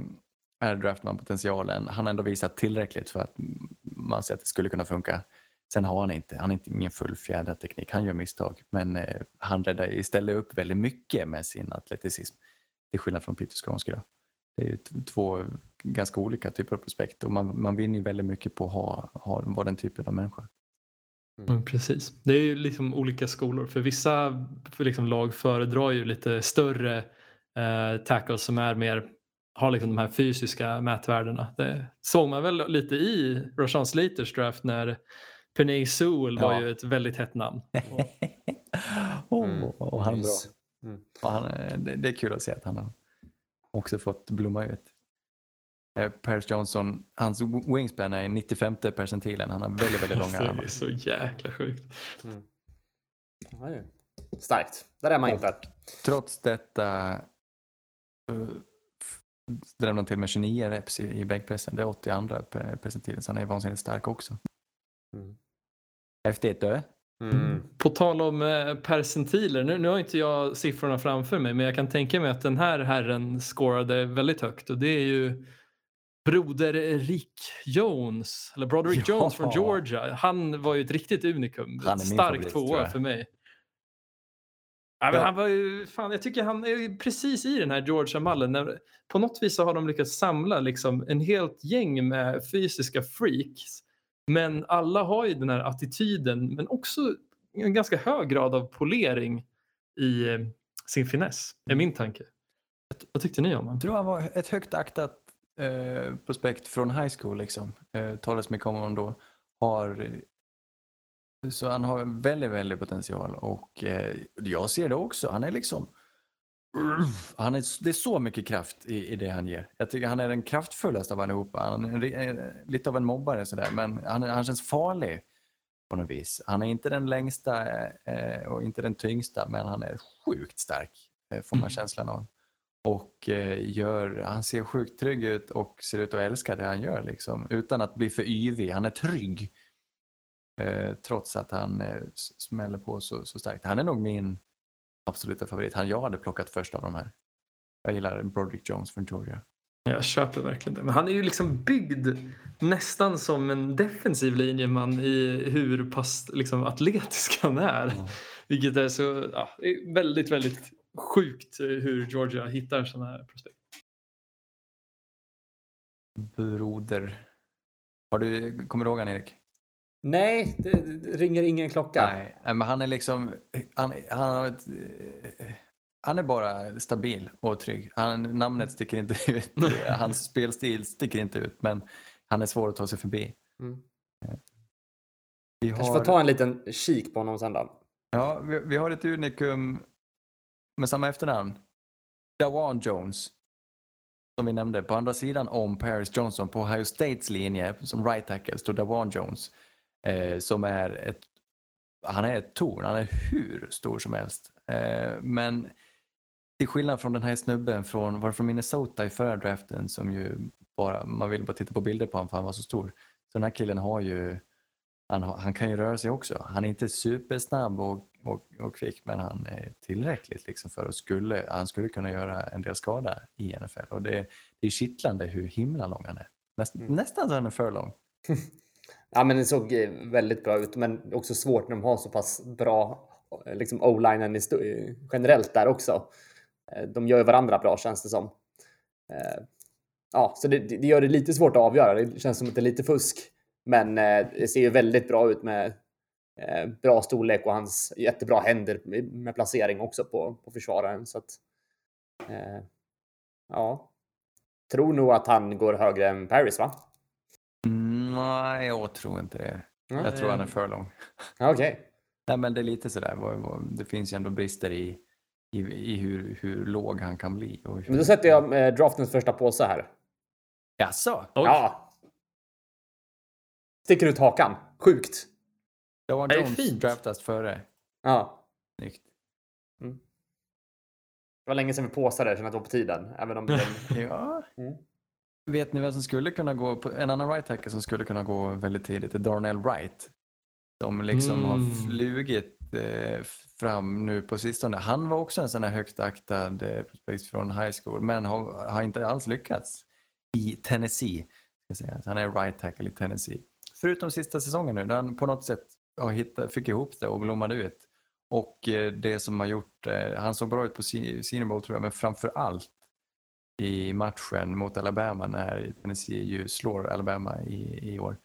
är draftman potentialen. Han har ändå visat tillräckligt för att man ser att det skulle kunna funka. Sen har han inte, han har inte ingen fullfjädrad teknik. Han gör misstag, men eh, han räddar istället upp väldigt mycket med sin atleticism. Till skillnad från Peter Skånske då. Det är ju två ganska olika typer av prospekt och man, man vinner ju väldigt mycket på att ha, ha, vara den typen av människa. Mm, precis. Det är ju liksom olika skolor. För vissa för liksom lag föredrar ju lite större eh, tackles som är mer har liksom de här fysiska mätvärdena. Det såg man väl lite i Rashan Slaters draft när Penay Sewell var Ja. ju ett väldigt hett namn. Och, oh, Mm, och han är bra. Mm. Och han, det, det är kul att se att han har också fått blomma ut. Eh, Paris Johnson, hans wingspan är 95 percentilen. Han har väldigt, väldigt långa Alltså, det är armar. så jäkla sjukt. Ja, är Starkt. Där är man inte. Trots detta uh, han till med 29 reps i, i bänkpressen. Det är 82 per percentilen, så han är vansinnigt stark också. Mm. Häftigt du. Mm. På tal om eh, percentiler, nu, nu har inte jag siffrorna framför mig men jag kan tänka mig att den här herren scorade väldigt högt och det är ju broder Rick Jones, eller Broderick Ja. Jones från Georgia. Han var ju ett riktigt unikum. Han är Stark tvåa för mig. Ja, men han var ju, fan, jag tycker han är precis i den här Georgia-mallen. På något vis så har de lyckats samla liksom en helt gäng med fysiska freaks. Men alla har ju den här attityden men också en ganska hög grad av polering i eh, sin finess, är min tanke. Vad tyckte ni om honom? Jag tror han var ett högt aktat eh, prospekt från high school. Liksom. Eh, talades mycket om honom då. Har, så han har väldigt, väldigt potential och eh, jag ser det också. Han är liksom han är, det är så mycket kraft i, i det han ger. Jag tycker han är den kraftfullaste av allihopa. Han är eh, lite av en mobbare sådär, men han, han känns farlig på något vis. Han är inte den längsta eh, och inte den tyngsta, men han är sjukt stark, eh, får man känslan av. Och eh, gör, han ser sjukt trygg ut och ser ut att älska det han gör liksom, utan att bli för yvig. Han är trygg. Eh, trots att han eh, smäller på så, så starkt. Han är nog min absoluta favorit. Han jag hade plockat först av de här. Jag gillar Broderick Jones från Georgia. Jag köper verkligen det. Men han är ju liksom byggd nästan som en defensiv linjeman i hur pass liksom, atletisk han är. Vilket är så ja, väldigt, väldigt sjukt hur Georgia hittar sådana här prospekt. Broder. Har du, kommer du ihåg han Erik? Nej, det, det ringer ingen klocka. Nej, men han är liksom, han, han, har ett, eh, han är bara stabil och trygg. Han, namnet sticker inte ut, hans spelstil sticker inte ut, men han är svår att ta sig förbi. Mm. Vi Kanske har, får ta en liten kik på honom sen då. ja, vi, vi har ett unikum med samma efternamn. Dawan Jones. Som vi nämnde, på andra sidan om Paris Johnson på Ohio States linje som right tackle står Dawan Jones. Eh, som är ett, han är ett torn, han är hur stor som helst. Eh, men till skillnad från den här snubben från, var från Minnesota i förra draften som ju bara, man vill bara titta på bilder på honom för han var så stor. Så den här killen har ju, han, han kan ju röra sig också. Han är inte supersnabb och, och, och kvick men han är tillräckligt liksom för att skulle, han skulle kunna göra en del skada i NFL. Och det, det är kittlande hur himla lång han är. Näst, Mm. Nästan så han är för lång. Ja, men det såg eh, väldigt bra ut, men också svårt när de har så pass bra eh, liksom o-linen eh, generellt där också. De gör ju varandra bra känns det som. Ja, så det, det gör det lite svårt att avgöra. Det känns som att det är lite fusk, men det ser ju väldigt bra ut med bra storlek och hans jättebra händer med placering också på, på försvararen. Så att, ja, tror nog att han går högre än Paris, va? Mm, nej, jag tror inte det. Jag tror han är för lång. Okej. Nej, men det är lite sådär. Det finns ju ändå brister i, i, i hur, hur låg han kan bli. Och hur... Men då sätter jag eh, draftens första påse här. Jaså? Oj. Ja. Sticker ut hakan. Sjukt. Det är Jones fint. draftas före. Ja. Snyggt. Det var länge sedan vi påsade, jag känner att det var på tiden. Även om den... Ja. Mm. Vet ni vem som skulle kunna gå, på, en annan right tackle som skulle kunna gå väldigt tidigt är Darnell Wright. Som liksom Mm. har flugit eh, fram nu på sistone. Han var också en sån här högt aktad eh, från high school men har, har inte alls lyckats i Tennessee. Han är right tackle i Tennessee. Förutom sista säsongen nu där han på något sätt har hittat, fick ihop det och blommade ut. Och eh, det som har gjort, eh, han såg bra ut på Se- Senior Bowl tror jag, men framför allt i matchen mot Alabama när Tennessee ju slår Alabama i, i år.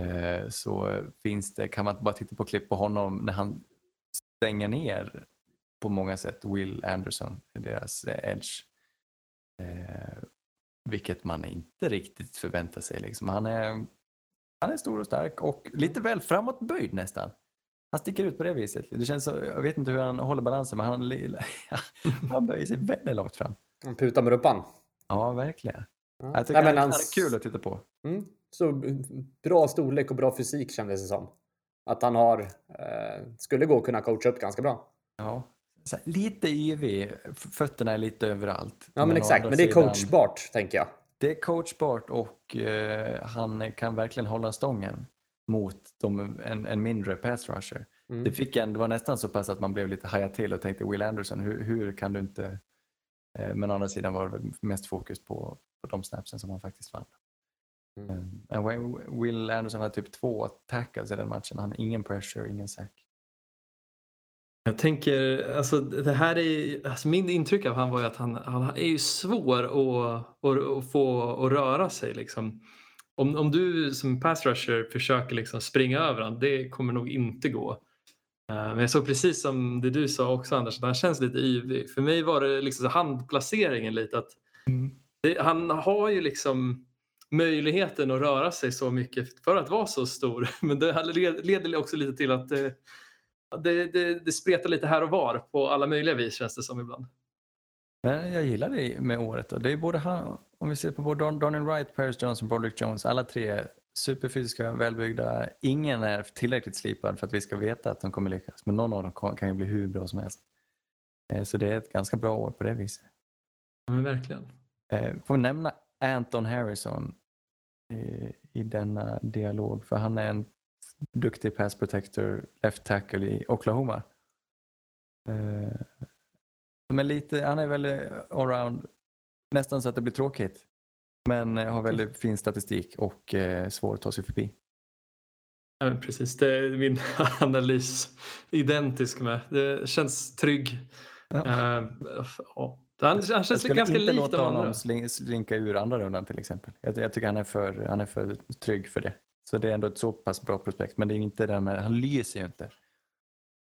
Eh, så finns det, kan man bara titta på klipp på honom när han stänger ner på många sätt Will Anderson, deras edge. Eh, vilket man inte riktigt förväntar sig. Liksom. Han, är, han är stor och stark och lite väl framåtböjd nästan. Han sticker ut på det viset. Det känns så, jag vet inte hur han håller balansen men han, han böjer sig väldigt långt fram. Han putar med rumpan. Ja, verkligen. Ja. Jag tycker Nej, han, men han hans- är kul att titta på. Mm. Så b- bra storlek och bra fysik kändes det som. Att han har, eh, skulle gå att kunna coacha upp ganska bra. Ja. Här, lite yvig, fötterna är lite överallt. Ja men å exakt, men det är sidan- coachbart tänker jag. Det är coachbart och eh, han kan verkligen hålla stången mot de, en, en mindre pass rusher. Mm. Det, fick en, det var nästan så pass att man blev lite hajad till och tänkte Will Anderson, hur, hur kan du inte... Eh, men å andra sidan var det mest fokus på, på de snapsen som han faktiskt vann. Mm. Eh, men Will- Anderson hade typ två tackles i den matchen. Han ingen pressure, ingen sack. Jag tänker, alltså det här är, alltså min intryck av han var ju att han, han är ju svår att, att, att få att röra sig liksom. Om, om du som pass rusher försöker liksom springa över honom, det kommer nog inte gå. Eh, Men jag såg precis som det du sa också Anders, att han känns lite yvig. För mig var det liksom så handplaceringen lite att det, han har ju liksom möjligheten att röra sig så mycket för att vara så stor. Men det leder också lite till att det, det, det, spretar lite här och var på alla möjliga vis känns det som ibland. Men jag gillar det med året. Då. Det är både han, om vi ser på både Donald Wright, Paris Johnson, Broderick Jones, alla tre superfysiska, välbyggda. Ingen är tillräckligt slipad för att vi ska veta att de kommer lyckas. Men någon av dem kan ju bli hur bra som helst. Eh, Så det är ett ganska bra år på det viset. Ja, men verkligen. Eh, Får vi nämna Anton Harrison i, i denna dialog för han är en duktig pass protector, left tackle i Oklahoma. Eh, Men lite, han är väldigt allround, nästan så att det blir tråkigt. Men eh, har väldigt fin statistik och eh, svår att ta sig förbi. Ja, men precis, det är min analys identisk med. Det känns trygg. Ja. Ja. Han, han Jag känns skulle ganska inte lik låta de andra. honom sling, slinka ur andra rundan till exempel. Jag, jag tycker han är, för, han är för trygg för det. Så det är ändå ett så pass bra prospekt. Men det är inte det med, han lyser ju inte.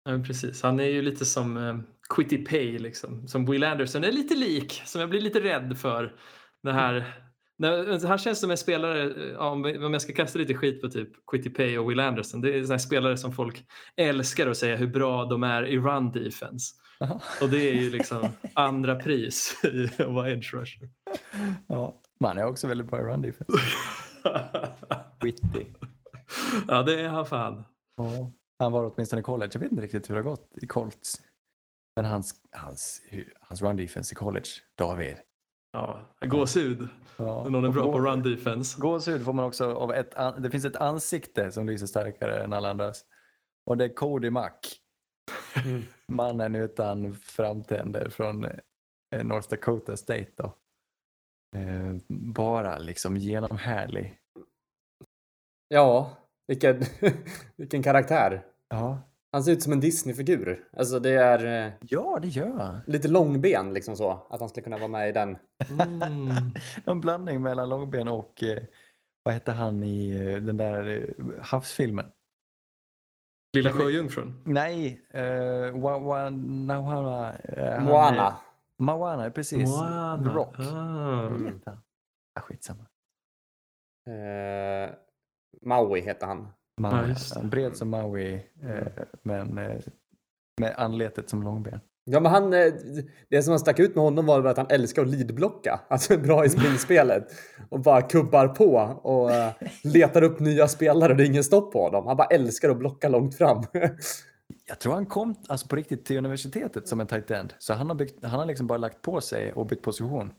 Ja, precis. Han är ju lite som eh, Quitty Pay, liksom. som Will Anderson är lite lik, som jag blir lite rädd för. Det här, när, han känns som en spelare, eh, om, jag ska kasta lite skit på typ Quitty Pay och Will Anderson, det är såna spelare som folk älskar att säga hur bra de är i run defense. Jaha. Och det är ju liksom andra pris i att vara edge rusher. Ja. Man är också väldigt bra i run defense. Witty. ja, det är han fan. Ja. Han var åtminstone i college. Jag vet inte riktigt hur det har gått i Colts. Men hans, hans, hans run defense i college, David. Ja, gåshud Ja. när någon är bra Och på gå- run defense. Gåshud får man också av ett, det finns ett ansikte som lyser starkare än alla andras. Och det är Cody Mack. Mm. Mannen utan framtänder från eh, North Dakota State då. Eh, bara liksom genomhärlig. Ja, vilken, vilken karaktär. Ja. Han ser ut som en Disney-figur. Alltså det är eh, ja, det gör han. lite långben liksom så. Att han skulle kunna vara med i den. Mm. En blandning mellan långben och eh, vad hette han i eh, den där eh, havsfilmen? Lilla sjöjungfrun. Nej, uh, wa, wa, eh, han är- Moana. Moana, precis. Moana. The Rock. Ah. Vad heter han? Ah, skitsamma. Eh, Maui heter han. Maui. Ja. Bred som Maui, eh, men eh, med anletet som långben. Ja, men han, eh, det som stack ut med honom var att han älskar att leadblocka. Alltså är bra i springspelet. Och bara kubbar på och letar upp nya spelare och det är ingen stopp på honom. Han bara älskar att blocka långt fram. Jag tror han kom alltså på riktigt till universitetet som en tight end. Så han har, byggt, han har liksom bara lagt på sig och bytt position.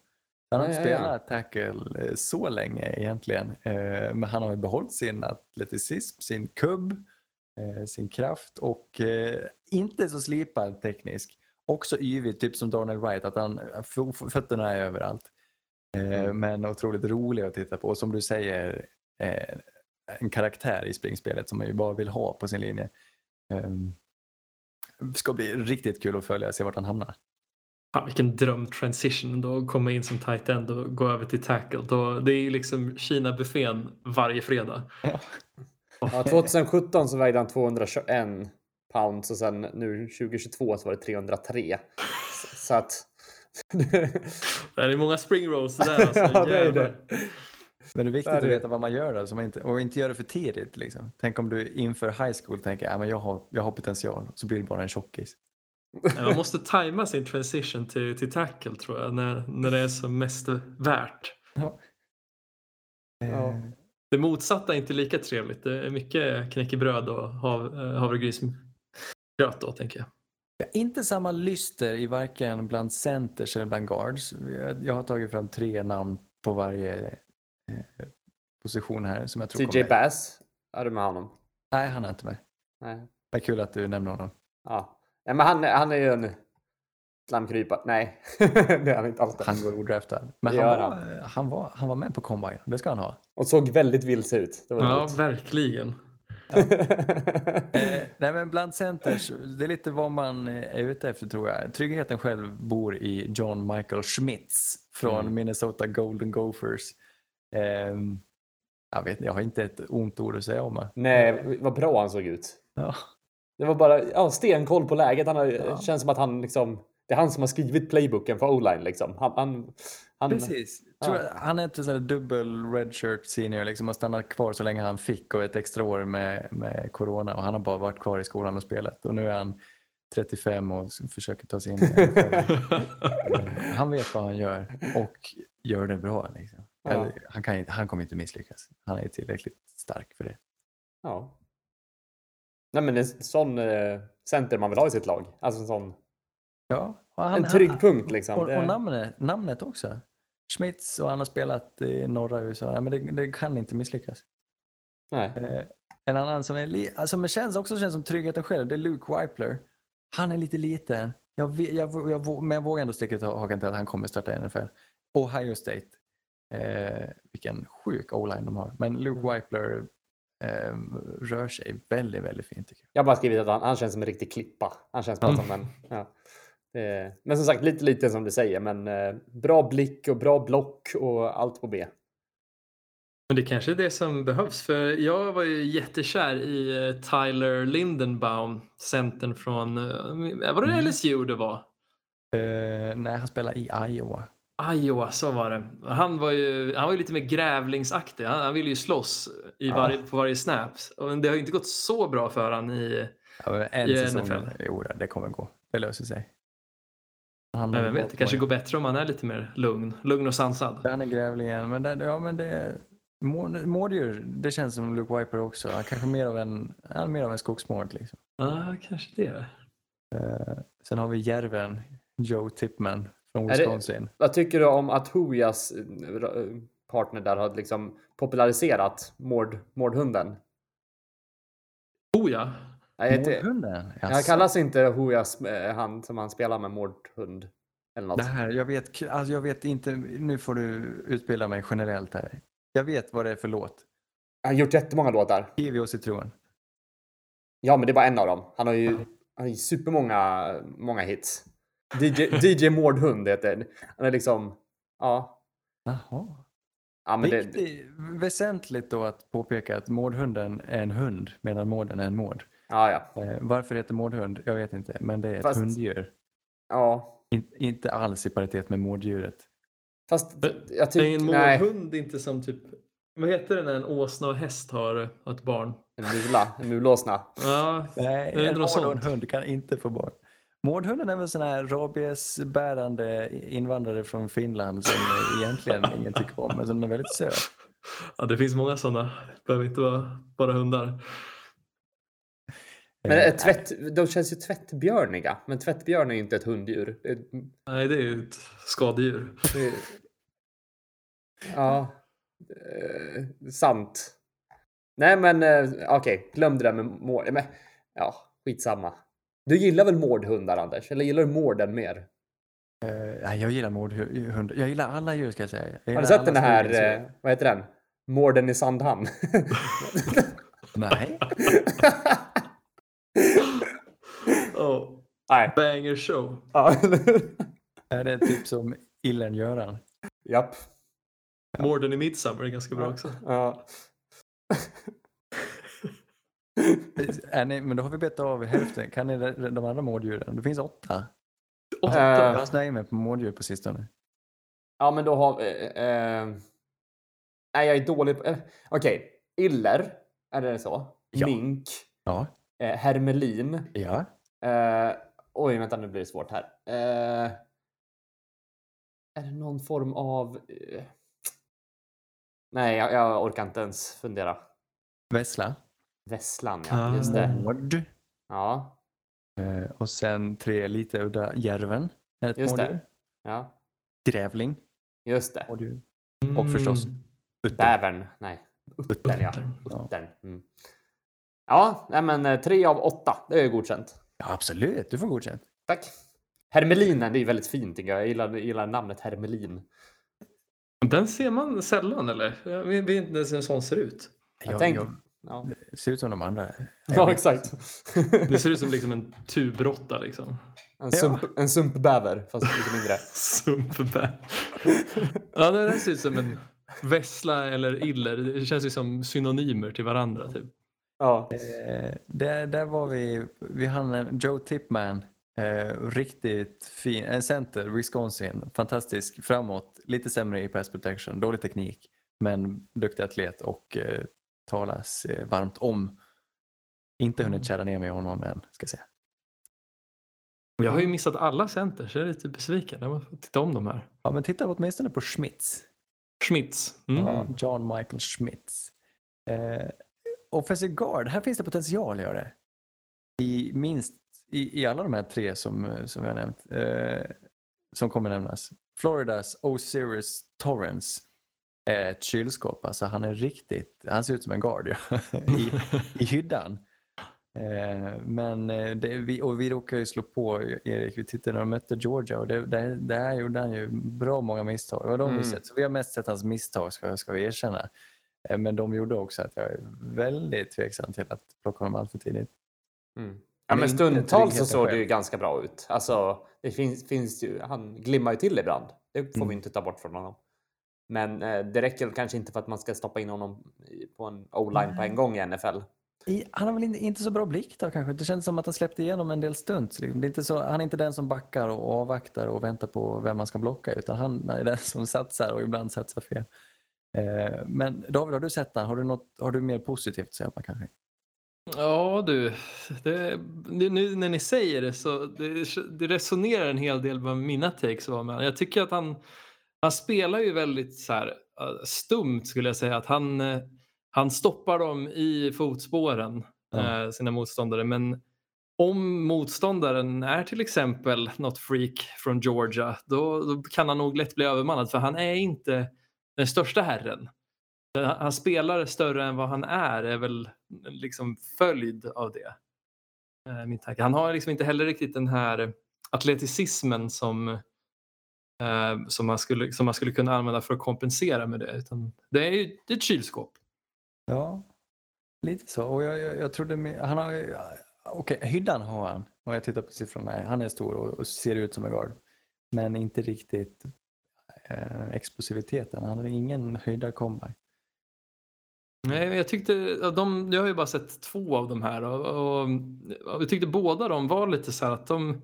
Han har inte spelat tackle eh, så länge egentligen. Eh, Men han har ju behållit sin atleticism, sin kubb, eh, sin kraft och inte så slipad teknisk. Också yvig, typ som Donald Wright, att han, fötterna är överallt. Mm. Men otroligt rolig att titta på. Och som du säger, en karaktär i springspelet som man ju bara vill ha på sin linje. Um, ska bli riktigt kul att följa och se vart han hamnar. Fan, vilken drömtransition då att komma in som tight end och gå över till tackle. Då, det är ju liksom Kina-buffén varje fredag. Ja, 2017 så vägde han 221 pounds och sen nu 2022 så var det 303. Så, att... Det är många spring rolls det där alltså. ja, det är det. Men det är viktigt Där att är- veta vad man gör då, så man inte, och inte göra det för tidigt. Liksom. Tänk om du inför high school tänker att jag har, jag har potential, så blir det bara en tjockis. Ja, Man måste tajma sin transition till, till tackle tror jag, när, när det är som mest värt. Ja. Ja. Eh, Det motsatta är inte lika trevligt. Det är mycket knäckebröd och hav, eh, havregrynsgröt då, tänker jag. Ja, inte samma lyster i varken bland centers eller bland guards. Jag, har tagit fram tre namn på varje eh, position här som jag tror TJ kommer. Bass. Är du med honom? Nej, han är inte med. Nej. Vad kul att du nämner honom. Ja. Nej, men han, han är ju en slamkrypare. Nej, det är han inte alls. Han går odraftad. Men han var, eh, han, var, han var med på combine. Det ska han ha. Och såg väldigt vilse ut. Det var Ja, roligt. verkligen. Eh, nej men bland centers, det är lite vad man är ute efter tror jag. Tryggheten själv bor i John Michael Schmitz från Mm. Minnesota Golden Gophers. Eh, jag vet jag har inte ett ont ord att säga om det. Nej, vad bra han såg ut. Ja. Det var bara ja, stenkoll på läget. Han har, Ja. känns som att han liksom, det är han som har skrivit playbooken för o-line. Liksom. Han, han, han, Precis. Ja. han är inte så här dubbel redshirt senior liksom, och stannat kvar så länge han fick och ett extra år med, med corona och han har bara varit kvar i skolan och spelat och nu är han 35 och försöker ta sig in. han vet vad han gör och gör det bra. Liksom. Ja. Han, kan, han kommer inte misslyckas. Han är tillräckligt stark för det. ja. Nej, men en sån eh, center man vill ha i sitt lag. Alltså en sån Ja, han, en trygg han, punkt liksom. Och, Det- och namnet, namnet också. Schmitz och han har spelat i norra USA. Ja, men det, det kan inte misslyckas. Nej. Eh, en annan som, är alltså, men känns också känns som tryggheten själv, det är Luke Weipler. Han är lite liten, jag, vet- jag, jag, men jag vågar ändå sticka ut hakan till att han kommer starta i NFL. Ohio State. Eh, vilken sjuk o-line de har. Men Luke Weipler eh, rör sig väldigt, väldigt fint tycker jag. Jag har bara skrivit att han, han känns som en riktig klippa. Han känns bara som en... Ja. Det, men som sagt, lite lite som du säger. Men eh, bra blick och bra block och allt på B. Men det kanske är det som behövs. För jag var ju jättekär i eh, Tyler Lindenbaum, centern från, eh, var det Mm. LSU det var? Eh, nej, han spelar i Iowa. Iowa, så var det. Han var ju, han var ju lite mer grävlingsaktig. Han, han ville ju slåss i Ja. varje, på varje snap. Och det har ju inte gått så bra för han i... Ja, men en I säsong, NFL. jo, det kommer gå. Det löser sig. Han, Men vem vet, det kanske går bättre om han är lite mer lugn. Lugn och sansad. Han är grävlingen, men det, ja, men det, mård- mårddjur, det känns som Luke Viper också. Han kanske mer av en, han är mer av en skogsmård. Liksom. Ja, kanske det. Eh, sen har vi järven, Joe Tipman från Är det- Wisconsin. Vad tycker du om att Hojas eh, partner där har liksom populariserat mord, mordhunden? Oh ja. Nej, jag Jaså? kallas inte Hojas eh, han som han spelar med mordhund. Eller något. Det här, jag vet, alltså jag vet inte, nu får du utbilda mig generellt här. Jag vet vad det är för låt. Han har gjort jättemånga låtar. Kiwi och citron. Ja, men det var en av dem. Han har ju, han har ju supermånga många hits. DJ, DJ Mordhund heter Han är liksom... Ja. Jaha. ja men det, Viktigt, väsentligt då att påpeka att mårdhunden är en hund medan mården är en mård. ja, ja. Eh, varför det heter mårdhund? Jag vet inte, men det är ett Fast- hunddjur. ja. In, inte alls i paritet med mårddjuret. Fast jag Är en tycker... Nej. mårdhund inte som typ... Vad heter det när en åsna och häst har ett barn? En mula. En mulåsna. Ja, Nej, Det en mård och en hund kan inte få barn. Mårdhunden är väl sån här rabiesbärande invandrare från Finland som egentligen ingen tycker om, men som är väldigt söt. ja, det finns många sådana. Det behöver inte vara bara hundar. Men Eh, ett tvätt, de känns ju tvättbjörniga. Men tvättbjörn är ju inte ett hunddjur. Nej, det är ju ett skadedjur. ja. Eh, sant. Nej, men eh, okej. Glöm det där med. Men, ja, skitsamma. Du gillar väl mårdhundar, Anders? Eller gillar du mården mer? nej, jag gillar mårdhund. Jag gillar alla djur ska jag säga. Jag Har du sett den här, eh, vad heter den? Mården i Sandhamn. Nej. Oh, Nej. banger show. Ja. Är det typ som Illern-Göran? Japp. Morden i Midsummer är ganska bra också. Ja. Är ni, men då har vi bett av hälften. Kan ni de andra mårddjuren? Det finns åtta. Åtta. Eh, Jag har snöat in mig på mårddjur på sistone. Ja, men då har vi... Eh, eh, nej, jag är dålig på... Eh, Okej. Iller. Är det så? Ja. Mink. Ja. Eh, hermelin. Ja. Eh, oj, vänta, nu blir det svårt här. Eh, är det någon form av... Eh, Nej, jag, jag orkar inte ens fundera. Vessla. Vesslan, ja. Just det. Mård. Ja, Eh, och sen tre lite udda Järven. är Ett Just det. mårddjur. ja. Grävling. Just det. mårddjur. Och förstås Mm. utter. Bävern. Nej, uttern ja. Ja. Uttern. Mm. Ja, nej men eh, tre av åtta. Det är ju godkänt. Ja, absolut, du får godkänt. Tack. Hermelinen, det är väldigt fint tycker jag. Jag gillar, gillar namnet Hermelin. Den ser man sällan eller? Jag vet inte ens hur en sån ser ut. Jag Jag, tänk- jag Ja, ser ut som de andra. ja exakt. Det ser ut som liksom en tubrotta liksom. En, sump, en sumpbäver, fast lite mindre. Sumpbär. ja, det där ser ut som en vessla eller iller. Det känns ju som synonymer till varandra. Typ. Ja. Eh, där, där var vi, vi hade en Joe Tipman. Eh, riktigt fin, en center, Wisconsin. Fantastisk framåt, lite sämre i pass protection, dålig teknik. Men duktig atlet och eh, talas eh, varmt om. Inte hunnit kära ner mig i honom än, ska jag säga. Jag har ju missat alla center så jag är lite besviken. Jag måste titta om de här. Ja, men titta åtminstone på Schmitz. Schmitz. Mm. Ja, John Michael Schmitz. Eh, offensive guard, här finns det potential gör det. I minst i, i alla de här tre som, eh, som har nämnt. Eh, som kommer nämnas. Floridas Osiris Torrance. Ett kylskåp, alltså han är riktigt, han ser ut som en guard ja. I, i hyddan. Eh, men eh, det, vi, och vi råkade ju slå på Erik, vi tittade när de mötte Georgia och det, det, där gjorde han ju bra många misstag. Det var de vi Mm. sett. Så vi har mest sett hans misstag ska, ska vi erkänna. Eh, Men de gjorde också att jag är väldigt tveksam till att plocka honom allt för tidigt. Mm. Ja, Men stundtals så såg det ju ganska bra ut. Alltså, det finns, finns ju, han glimmar ju till ibland. Det får Mm. vi inte ta bort från honom. Men eh, det räcker kanske inte för att man ska stoppa in honom på en o-line på en gång i NFL. I, han har väl inte, inte så bra blick då kanske. Det känns som att han släppte igenom en del stunts. liksom. Det är inte så, han är inte den som backar och avvaktar och väntar på vem man ska blocka utan han är den som satsar och ibland satsar fel. Eh, men David, har du sett den? Har du, något, har du mer positivt att säga kanske? Ja du, det, nu när ni säger det så det, det resonerar en hel del vad mina takes var med Jag tycker att han, han spelar ju väldigt så här, eh, stumt skulle jag säga. Att han, eh, han stoppar dem i fotspåren, Ja. eh, sina motståndare. Men om motståndaren är till exempel något freak från Georgia då, då kan han nog lätt bli övermannad för han är inte den största herren. Han spelar större än vad han är, är väl liksom följd av det. Min tanke. Han har liksom inte heller riktigt den här atleticismen som, eh, som, man skulle, som man skulle kunna använda för att kompensera med det. Utan det är ju det är ett kylskåp. Ja, lite så. Och jag, jag, jag trodde han har Okej, hyddan har han. Och jag tittar på siffrorna. Han är stor och, och ser ut som en guard. Men inte riktigt eh, explosiviteten. Han har ingen höjdad comeback. Nej, jag tyckte, de, jag har ju bara sett två av de här och, och, och jag tyckte båda de var lite så här att de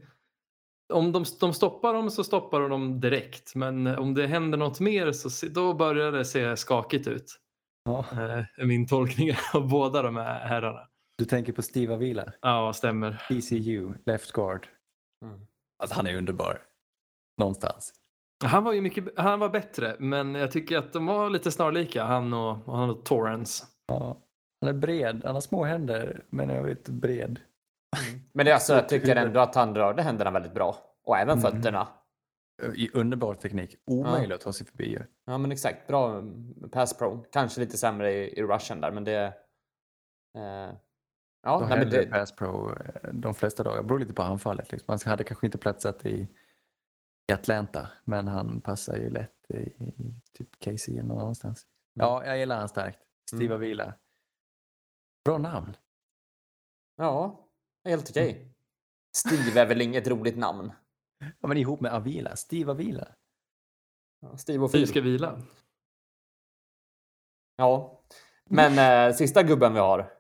om de, de stoppar dem så stoppar de dem direkt men om det händer något mer så då börjar det se skakigt ut. Ja. Eh, är min tolkning av båda de här herrarna. Du tänker på Steve Avila, Ja, stämmer. TCU, left guard. Mm. Alltså han är underbar. Någonstans. Han var ju mycket, han var bättre men jag tycker att de var lite snarlika han och, och han och Torrance. Ja. Han är bred. Han har små händer men jag vet bred. Men det alltså, jag tycker ändå att han rörde händerna väldigt bra. Och även Mm. fötterna. I underbar teknik. Omöjligt att ta sig förbi. Ja men exakt, bra mm, pass pro. Kanske lite sämre i, i rushen där men det... Eh, ja, Då nej, men det, pass pro eh, de flesta dagar. Det beror lite på anfallet. Liksom. Han hade kanske inte platsat i, i Atlanta men han passar ju lätt i, i typ Casey eller någon annanstans. Ja, jag gillar han starkt. Steve Mm. Avila. Bra namn. ja, helt okej. Steve är väl inget roligt namn? Ja, men ihop med Avila. Steve Avila. Ja, Steve och Vi Phil. ska vila. Ja. Men eh, sista gubben vi har.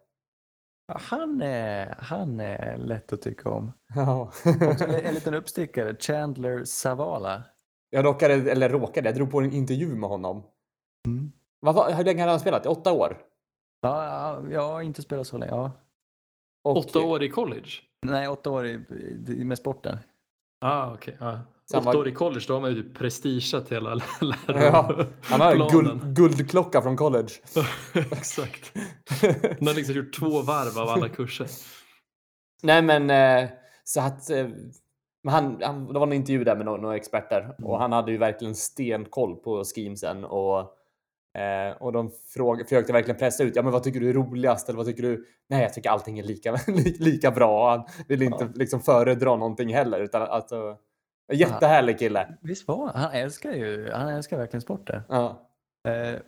Ja, han, är, han är lätt att tycka om. Ja. En, en liten uppstickare. Chandler Savala. jag råkade, eller råkade, jag drog på en intervju med honom. Mm. Vad, var- hur länge hade han spelat? Åtta år? Ja, ja, jag har inte spelat så länge. Ja. Och, Åtta år i college? Nej, åtta år i, med sporten. Ah, ja. Så han, Åtta år i college, då har man ju typ prestigeat hela ja, han har guld, guldklocka från college. Exakt. Han har liksom gjort två varv av alla kurser. Nej men eh, så att eh, men han, han, det var en intervju där med några, några experter och han hade ju verkligen stenkoll på schemesen och eh, och de fråg, försökte verkligen pressa ut. Ja, men vad tycker du är roligast? Eller vad tycker du? Nej, jag tycker allting är lika, li- lika bra. Han vill inte liksom föredra någonting heller utan uh, jättehärlig kille. Visst var han? Han älskar ju, han älskar verkligen sporten. Ja. Eh,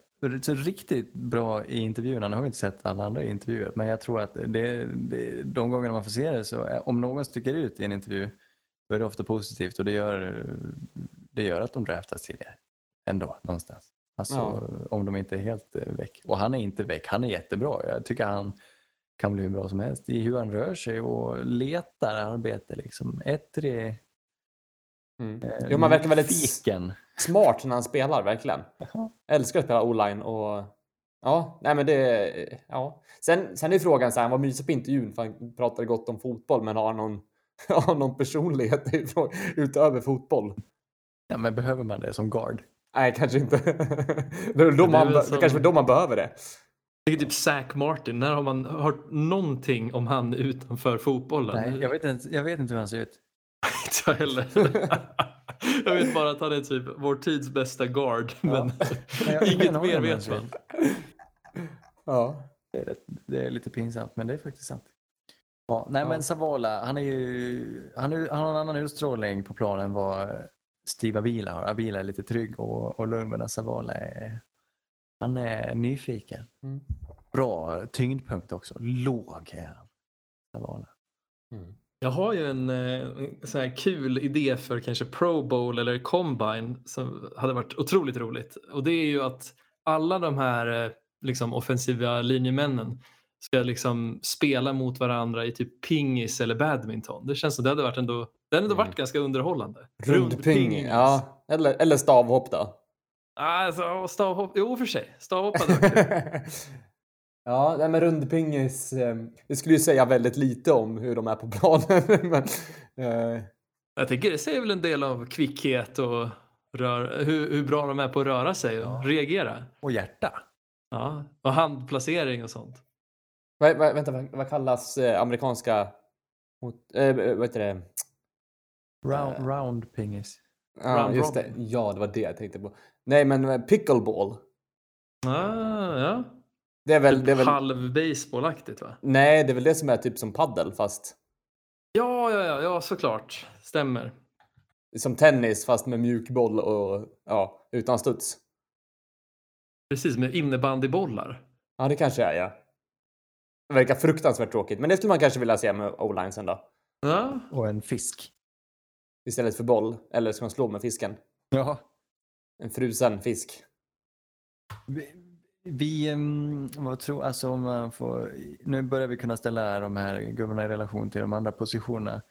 så riktigt bra i intervjuerna. Nu har vi inte sett alla andra intervjuer, men jag tror att det, det, de gångerna man får se det så eh, om någon sticker ut i en intervju då är det ofta positivt och det gör, det gör att de draftas tidigare ändå någonstans. Alltså Ja. om de inte är helt eh, väck. Och han är inte väck, han är jättebra. Jag tycker han kan bli hur bra som helst i hur han rör sig och letar arbete. Liksom. Ettrig, Mm. eh, Jo, man verkar väldigt nyfiken. smart när han spelar, verkligen. Jaha. Älskar att spela o-line och ja, nej men det, ja. Sen, sen är frågan så här, han var mysig på intervjun för han pratade gott om fotboll, men har han någon, har någon personlighet utöver fotboll? Ja, men behöver man det som guard? Nej, kanske inte. det är då Det är man, väl be- som- kanske då man behöver det. Det är typ Zack Martin. När har man hört någonting om han utanför fotbollen? Nej, jag vet, inte, jag vet inte hur han ser ut. Inte jag heller. jag vet bara att han är typ vår tids bästa guard. Men jag har ingen inget mer vet man. Ja. Det är, rätt- det är lite pinsamt, men det är faktiskt sant. Ja, nej, Ja. men Savola, han, är ju, han, är, han har en annan utstrålning på planen vad Steve Avila har. Avila är lite trygg och, och medan Savola är, han är nyfiken. Mm. Bra tyngdpunkt också. Låg är han. Savola. Mm. Jag har ju en eh, sån här kul idé för kanske Pro Bowl eller Combine som hade varit otroligt roligt. Och det är ju att alla de här eh, liksom, offensiva linjemännen ska liksom spela mot varandra i typ pingis eller badminton. Det känns som det hade varit ändå, det hade ändå varit Mm. ganska underhållande. Rundping. Ja, eller, eller stavhopp då. Alltså, stavhopp, jo för sig. Stavhopp hade ja, nej, men rundpingis. Eh, det skulle ju säga väldigt lite om hur de är på planen. men, eh, Jag tänker det säger väl en del av kvickhet och rör, hur, hur bra de är på att röra sig och Ja. reagera. Och hjärta. Ja, och handplacering och sånt. vad, vad, vänta, vad, vad kallas eh, amerikanska... Mot, eh, vad heter det? Round, Eh. round pingis. Ja, Round just det. Ja, det var det jag tänkte på. Nej, men eh, pickleball. Ah, ja. Det är väl... Typ Det är väl halv baseballaktigt va? nej, det är väl det som är typ som paddel fast Ja, ja, ja, ja, såklart. Stämmer. som tennis fast med mjukboll och ja, utan studs. Precis, med innebandybollar. Ja, det kanske är ja. Det verkar fruktansvärt tråkigt, men det skulle man kanske vilja se med o-line sen då. Ja, Och en fisk. Istället för boll. Eller ska man slå med fisken? Ja. En frusen fisk. Vi, vi ehm, vad tror, alltså om man får, nu börjar vi kunna ställa de här gubbarna i relation till de andra positionerna.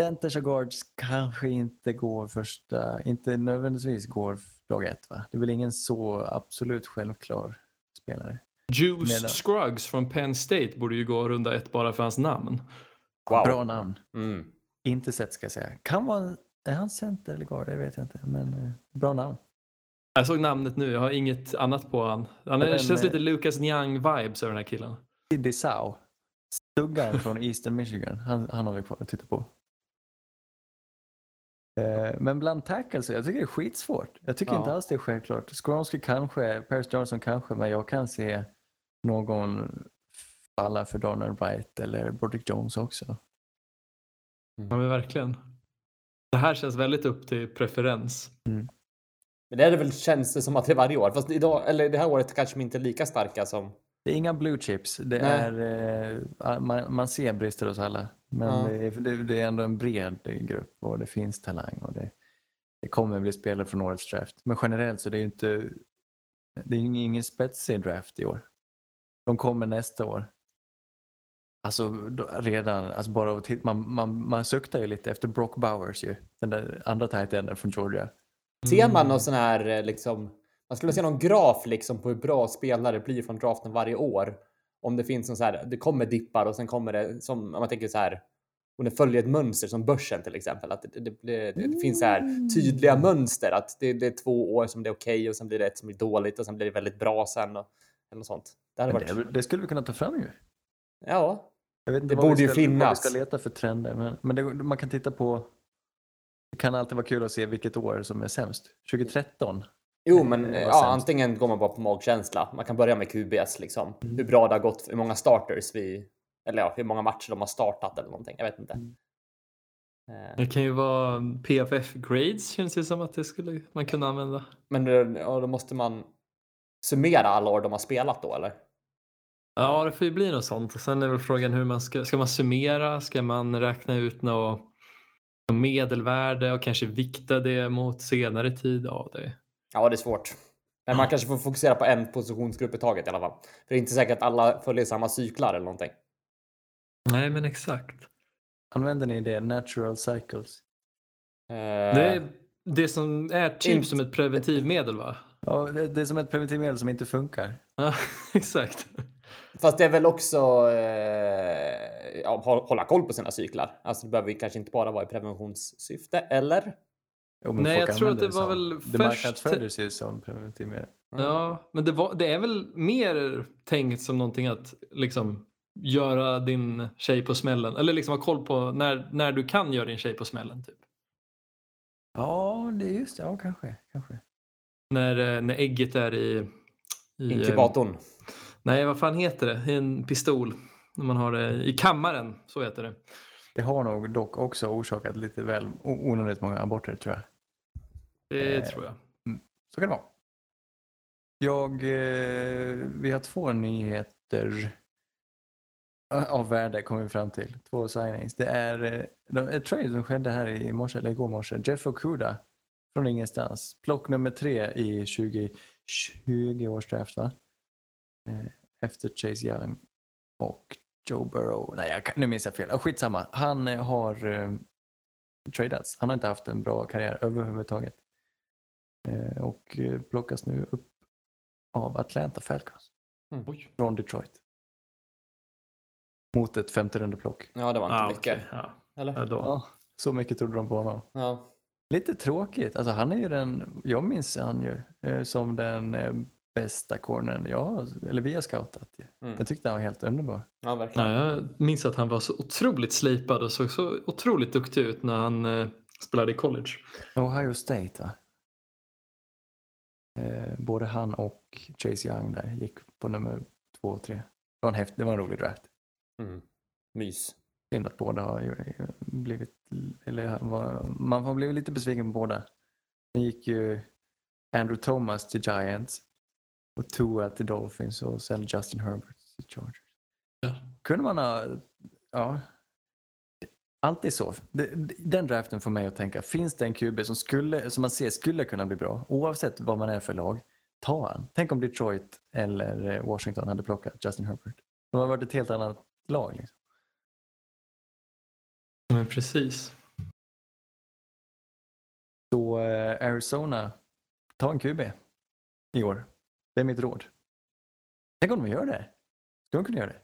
Centers och guards kanske inte går första, inte nödvändigtvis går dag ett va? Det är väl ingen så absolut självklar spelare. Juice Medan- Scruggs från Penn State borde ju gå runda ett bara för hans namn. Wow. Bra namn. Mm. Inte sett ska jag säga. Kan vara, är han center eller guard? Det vet jag inte. Men eh, bra namn. Jag såg namnet nu, jag har inget annat på han. Han Men, känns eh, lite Lucas Nyang-vibes över den här killen. Sidney Sau. Stuggan från Eastern Michigan. Han, han har vi kvar att titta på. Eh, Men bland tackles, jag tycker det är skitsvårt. Jag tycker Ja. inte alls det är självklart. Skronsky kanske, Paris Johnson kanske, men jag kan se någon falla för Donald Wright eller Broderick Jones också. Ja, men verkligen. Det här känns väldigt upp till preferens. Men det är det väl känns det som att det är varje år. Fast idag, eller det här året kanske de inte är lika starka som... Det är inga blue chips. Det Nej. är, eh, man, man ser brister hos alla. Men Ja. det, är, det, det är ändå en bred grupp och det finns talang. Och det, det kommer bli spelare från årets draft. Men generellt så är det ju inte det är ju ingen spetsig draft i år. De kommer nästa år. Alltså redan, alltså bara att titta, man, man, man suktar ju lite efter Brock Bowers ju. Den där andra tight enden från Georgia. Ser man Mm. någon sån här eh, liksom... Man skulle se någon graf liksom på hur bra spelare blir från draften varje år. Om det finns någon så här, det kommer dippar och sen kommer det som, om man tänker så här. och den följer ett mönster som börsen till exempel. Att det, det, det, det finns så här tydliga mönster att det, det är två år som det är okej okay, och sen blir det ett som blir dåligt och sen blir det väldigt bra sen. Och, eller något sånt. Det, varit... det, det skulle vi kunna ta fram ju. Ja, jag vet inte det borde ska, ju finnas. Vad vi ska leta för trender. Men, men det, man kan titta på. Det kan alltid vara kul att se vilket år som är sämst. 2013. Jo, men ja, antingen går man bara på magkänsla. Man kan börja med QBS liksom. Mm. Hur bra det har gått, hur många starters vi, eller ja, hur många matcher de har startat eller någonting. Jag vet inte. Mm. Eh. Det kan ju vara PFF grades känns det som att det skulle man kunna använda. Men ja, då måste man summera alla år de har spelat då eller? Ja, det får ju bli något sånt. Sen är väl frågan hur man ska, ska man summera? Ska man räkna ut något, något medelvärde och kanske vikta det mot senare tid? Ja, det, ja, det är svårt. Men man kanske får fokusera på en positionsgrupp i taget i alla fall. För det är inte säkert att alla följer samma cyklar eller någonting. Nej, men exakt. Använder ni det? Natural cycles? Uh, det är det som är typ inte... som ett preventivmedel va? Ja, det, det är som ett preventivmedel som inte funkar. Ja, exakt. Fast det är väl också eh, ja, hålla koll på sina cyklar. Alltså det behöver kanske inte bara vara i preventionssyfte, eller? Jo, Nej, jag tror att det var väl det först... marknadsfördes ju som preventivmedel. Mm. Ja, men det, var, det är väl mer tänkt som någonting att liksom göra din tjej på smällen. Eller liksom ha koll på när, när du kan göra din tjej på smällen. Typ. Ja, det är just det. Ja, kanske. kanske. När, eh, när ägget är i... i Inkubatorn. Nej, vad fan heter det? En pistol. När man har det i kammaren, så heter det. Det har nog dock också orsakat lite väl onödigt många aborter tror jag. Det eh, tror jag. Mm, så kan det vara. Jag, eh, vi har två nyheter av värde kommer vi fram till. Två signings. Det är eh, ett trade som skedde här i morse, eller igår morse. Jeff Okuda från ingenstans. Plock nummer tre i 2020 års draft va? Eh, efter Chase Young och Joe Burrow. Nej, jag, nu minns jag fel. Skitsamma. Han eh, har eh, tradats. Han har inte haft en bra karriär överhuvudtaget. Eh, och eh, plockas nu upp av Atlanta Falcons. Mm. Från Detroit. Mot ett femte rundeplock. Ja, det var inte ah, mycket. Okay. Ja. Eller? Ja, ja, så mycket trodde de på honom. Ja. Lite tråkigt. Alltså, han är ju den, jag minns han ju eh, som den bästa cornern jag, eller vi har scoutat. Mm. Jag tyckte han var helt underbar. Ja, verkligen. Ja, jag minns att han var så otroligt slipad och såg så otroligt duktig ut när han eh, spelade i college. Ohio State va? Eh, både han och Chase Young där gick på nummer två och tre. Det var en, häft, det var en rolig draft. Mm. Mys. Synd att båda har blivit, eller man har blivit lite besviken på båda. Sen gick ju Andrew Thomas till Giants och Tua till Dolphins och sen Justin Herbert till Chargers. Ja. Kunde man ha, ja, alltid så. Den draften får mig att tänka, finns det en QB som, skulle, som man ser skulle kunna bli bra, oavsett vad man är för lag, ta han. Tänk om Detroit eller Washington hade plockat Justin Herbert. De har varit ett helt annat lag. Liksom. Men precis. Så eh, Arizona, ta en QB i år. Det är mitt råd. Tänk om de gör det. Ska de kunna göra det?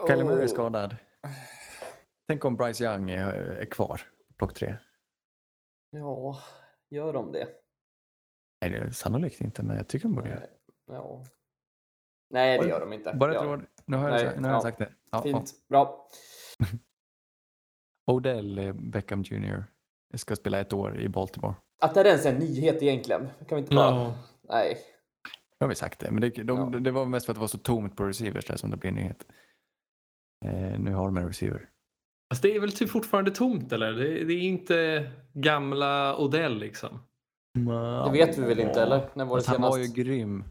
Oh. Kylie Murray är skadad. Tänk om Bryce Young är, är kvar, plock tre. Ja, gör de det? Nej, det är sannolikt inte, men jag tycker de borde göra det. Ja. Nej, det gör de inte. Bara ett råd. Nu har jag, Nej, nu har jag sagt det. Ja, Fint, ja. bra. Odell eh, Beckham Jr ska spela ett år i Baltimore. Att det är ens en nyhet egentligen. Kan vi inte bara... No. Nej. Nu har vi sagt det, men det, de, ja. det var mest för att det var så tomt på receivers där som det blev nyhet. Eh, nu har de en receiver. Alltså det är väl typ fortfarande tomt eller? Det, det är inte gamla Odell liksom? Det vet vi väl inte eller? När var det han var ju grym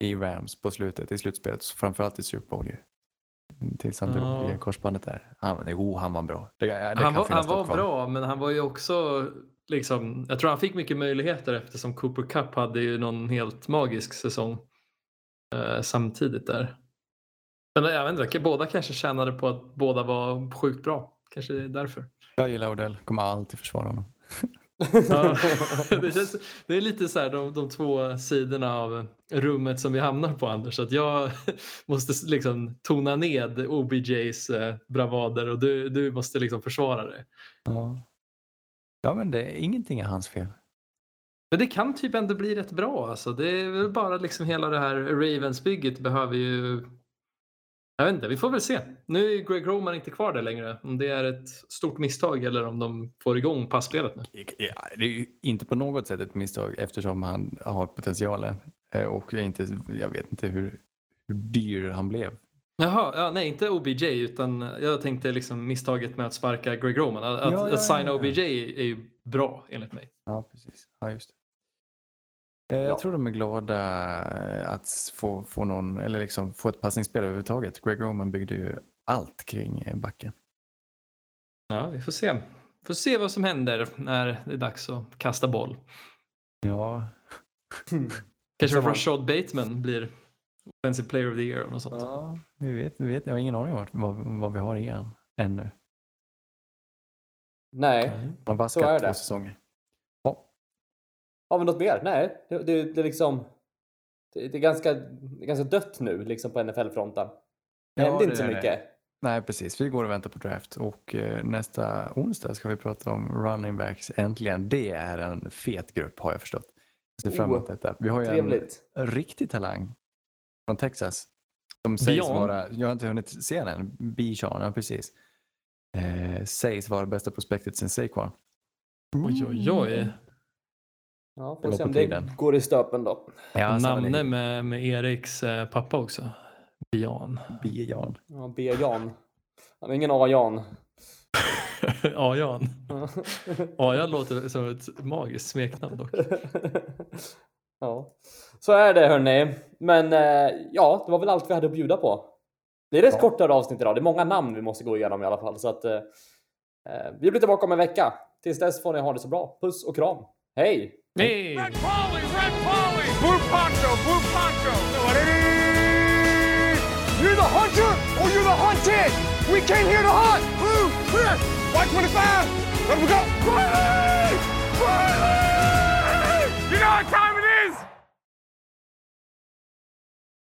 i Rams på slutet, i slutspelet. Framförallt i Super Bowl ju. Tills han drog i korsbandet där. Han, jo, han var bra. Det, det han var, han var bra, men han var ju också liksom, jag tror han fick mycket möjligheter eftersom Cooper Cup hade ju någon helt magisk säsong eh, samtidigt där. Men jag vet inte, båda kanske tjänade på att båda var sjukt bra. Kanske det är därför. Jag gillar Odell, kommer alltid försvara honom. Ja, det, känns, det är lite så här de, de två sidorna av rummet som vi hamnar på Anders. Att jag måste liksom tona ned OBJs eh, bravader och du, du måste liksom försvara det. Ja. Ja, men det, ingenting är hans fel. Men det kan typ ändå bli rätt bra alltså. Det är väl bara liksom hela det här Ravens-bygget behöver ju... Jag vet inte, vi får väl se. Nu är Greg Roman inte kvar där längre. Om det är ett stort misstag eller om de får igång passspelet nu. Ja, det är ju inte på något sätt ett misstag eftersom han har potentialen. Eh, Och jag, inte, jag vet inte hur, hur dyr han blev. Jaha, ja, nej inte OBJ utan jag tänkte liksom misstaget med att sparka Greg Roman. Att, Ja, ja, att ja, signa ja. OBJ är ju bra enligt mig. Ja, precis. Ja, just det. Eh, Ja. Jag tror de är glada eh, att få, få någon, eller liksom få ett passningsspel överhuvudtaget. Greg Roman byggde ju allt kring eh, backen. Ja, vi får se. Får se vad som händer när det är dags att kasta boll. Ja, Kanske Rashad Bateman blir Offensive Player of the Year och något sånt. ja vi vet, vi vet. Jag har ingen aning om vad, vad vi har i han ännu. Nej. Han har Så är det. två säsonger. Ja, Har vi något mer? Nej, det, det, det är liksom... Det, det, är ganska, det är ganska dött nu liksom på NFL-fronten. Det Ja, händer det inte så mycket. Nej, precis. Vi går och väntar på draft och eh, nästa onsdag ska vi prata om running backs. Äntligen. Det är en fet grupp har jag förstått. Jag ser fram emot Oh, detta. Vi har ju en Trevligt. riktig talang från Texas. Som sägs Bijan? vara, jag har inte hunnit se den, Bijan, ja precis. Eh, sägs vara bästa prospektet sen Saquon. Oj, oj, oj. Ja, Det får se på om det tiden. går i stöpen då. Ja, Namne med, med Eriks eh, pappa också. Bian. Bijan. Ja, B-Jan. Han har ingen A-Jan. A-Jan. A-Jan låter som ett magiskt smeknamn dock. ja, så är det hörni. Men eh, ja, det var väl allt vi hade att bjuda på. Det är rätt Ja. kortare avsnitt idag. Det är många namn vi måste gå igenom i alla fall. Så att, eh, eh, vi blir tillbaka om en vecka. Tills dess får ni ha det så bra. Puss och kram. Hej! Hey! Red Polly, Red Polly! Blue Poncho, Blue Poncho! You're the hunter or you're the hunted. We came here to hunt. Blue, clear. White 25. Let we go. Riley! Riley! You know what time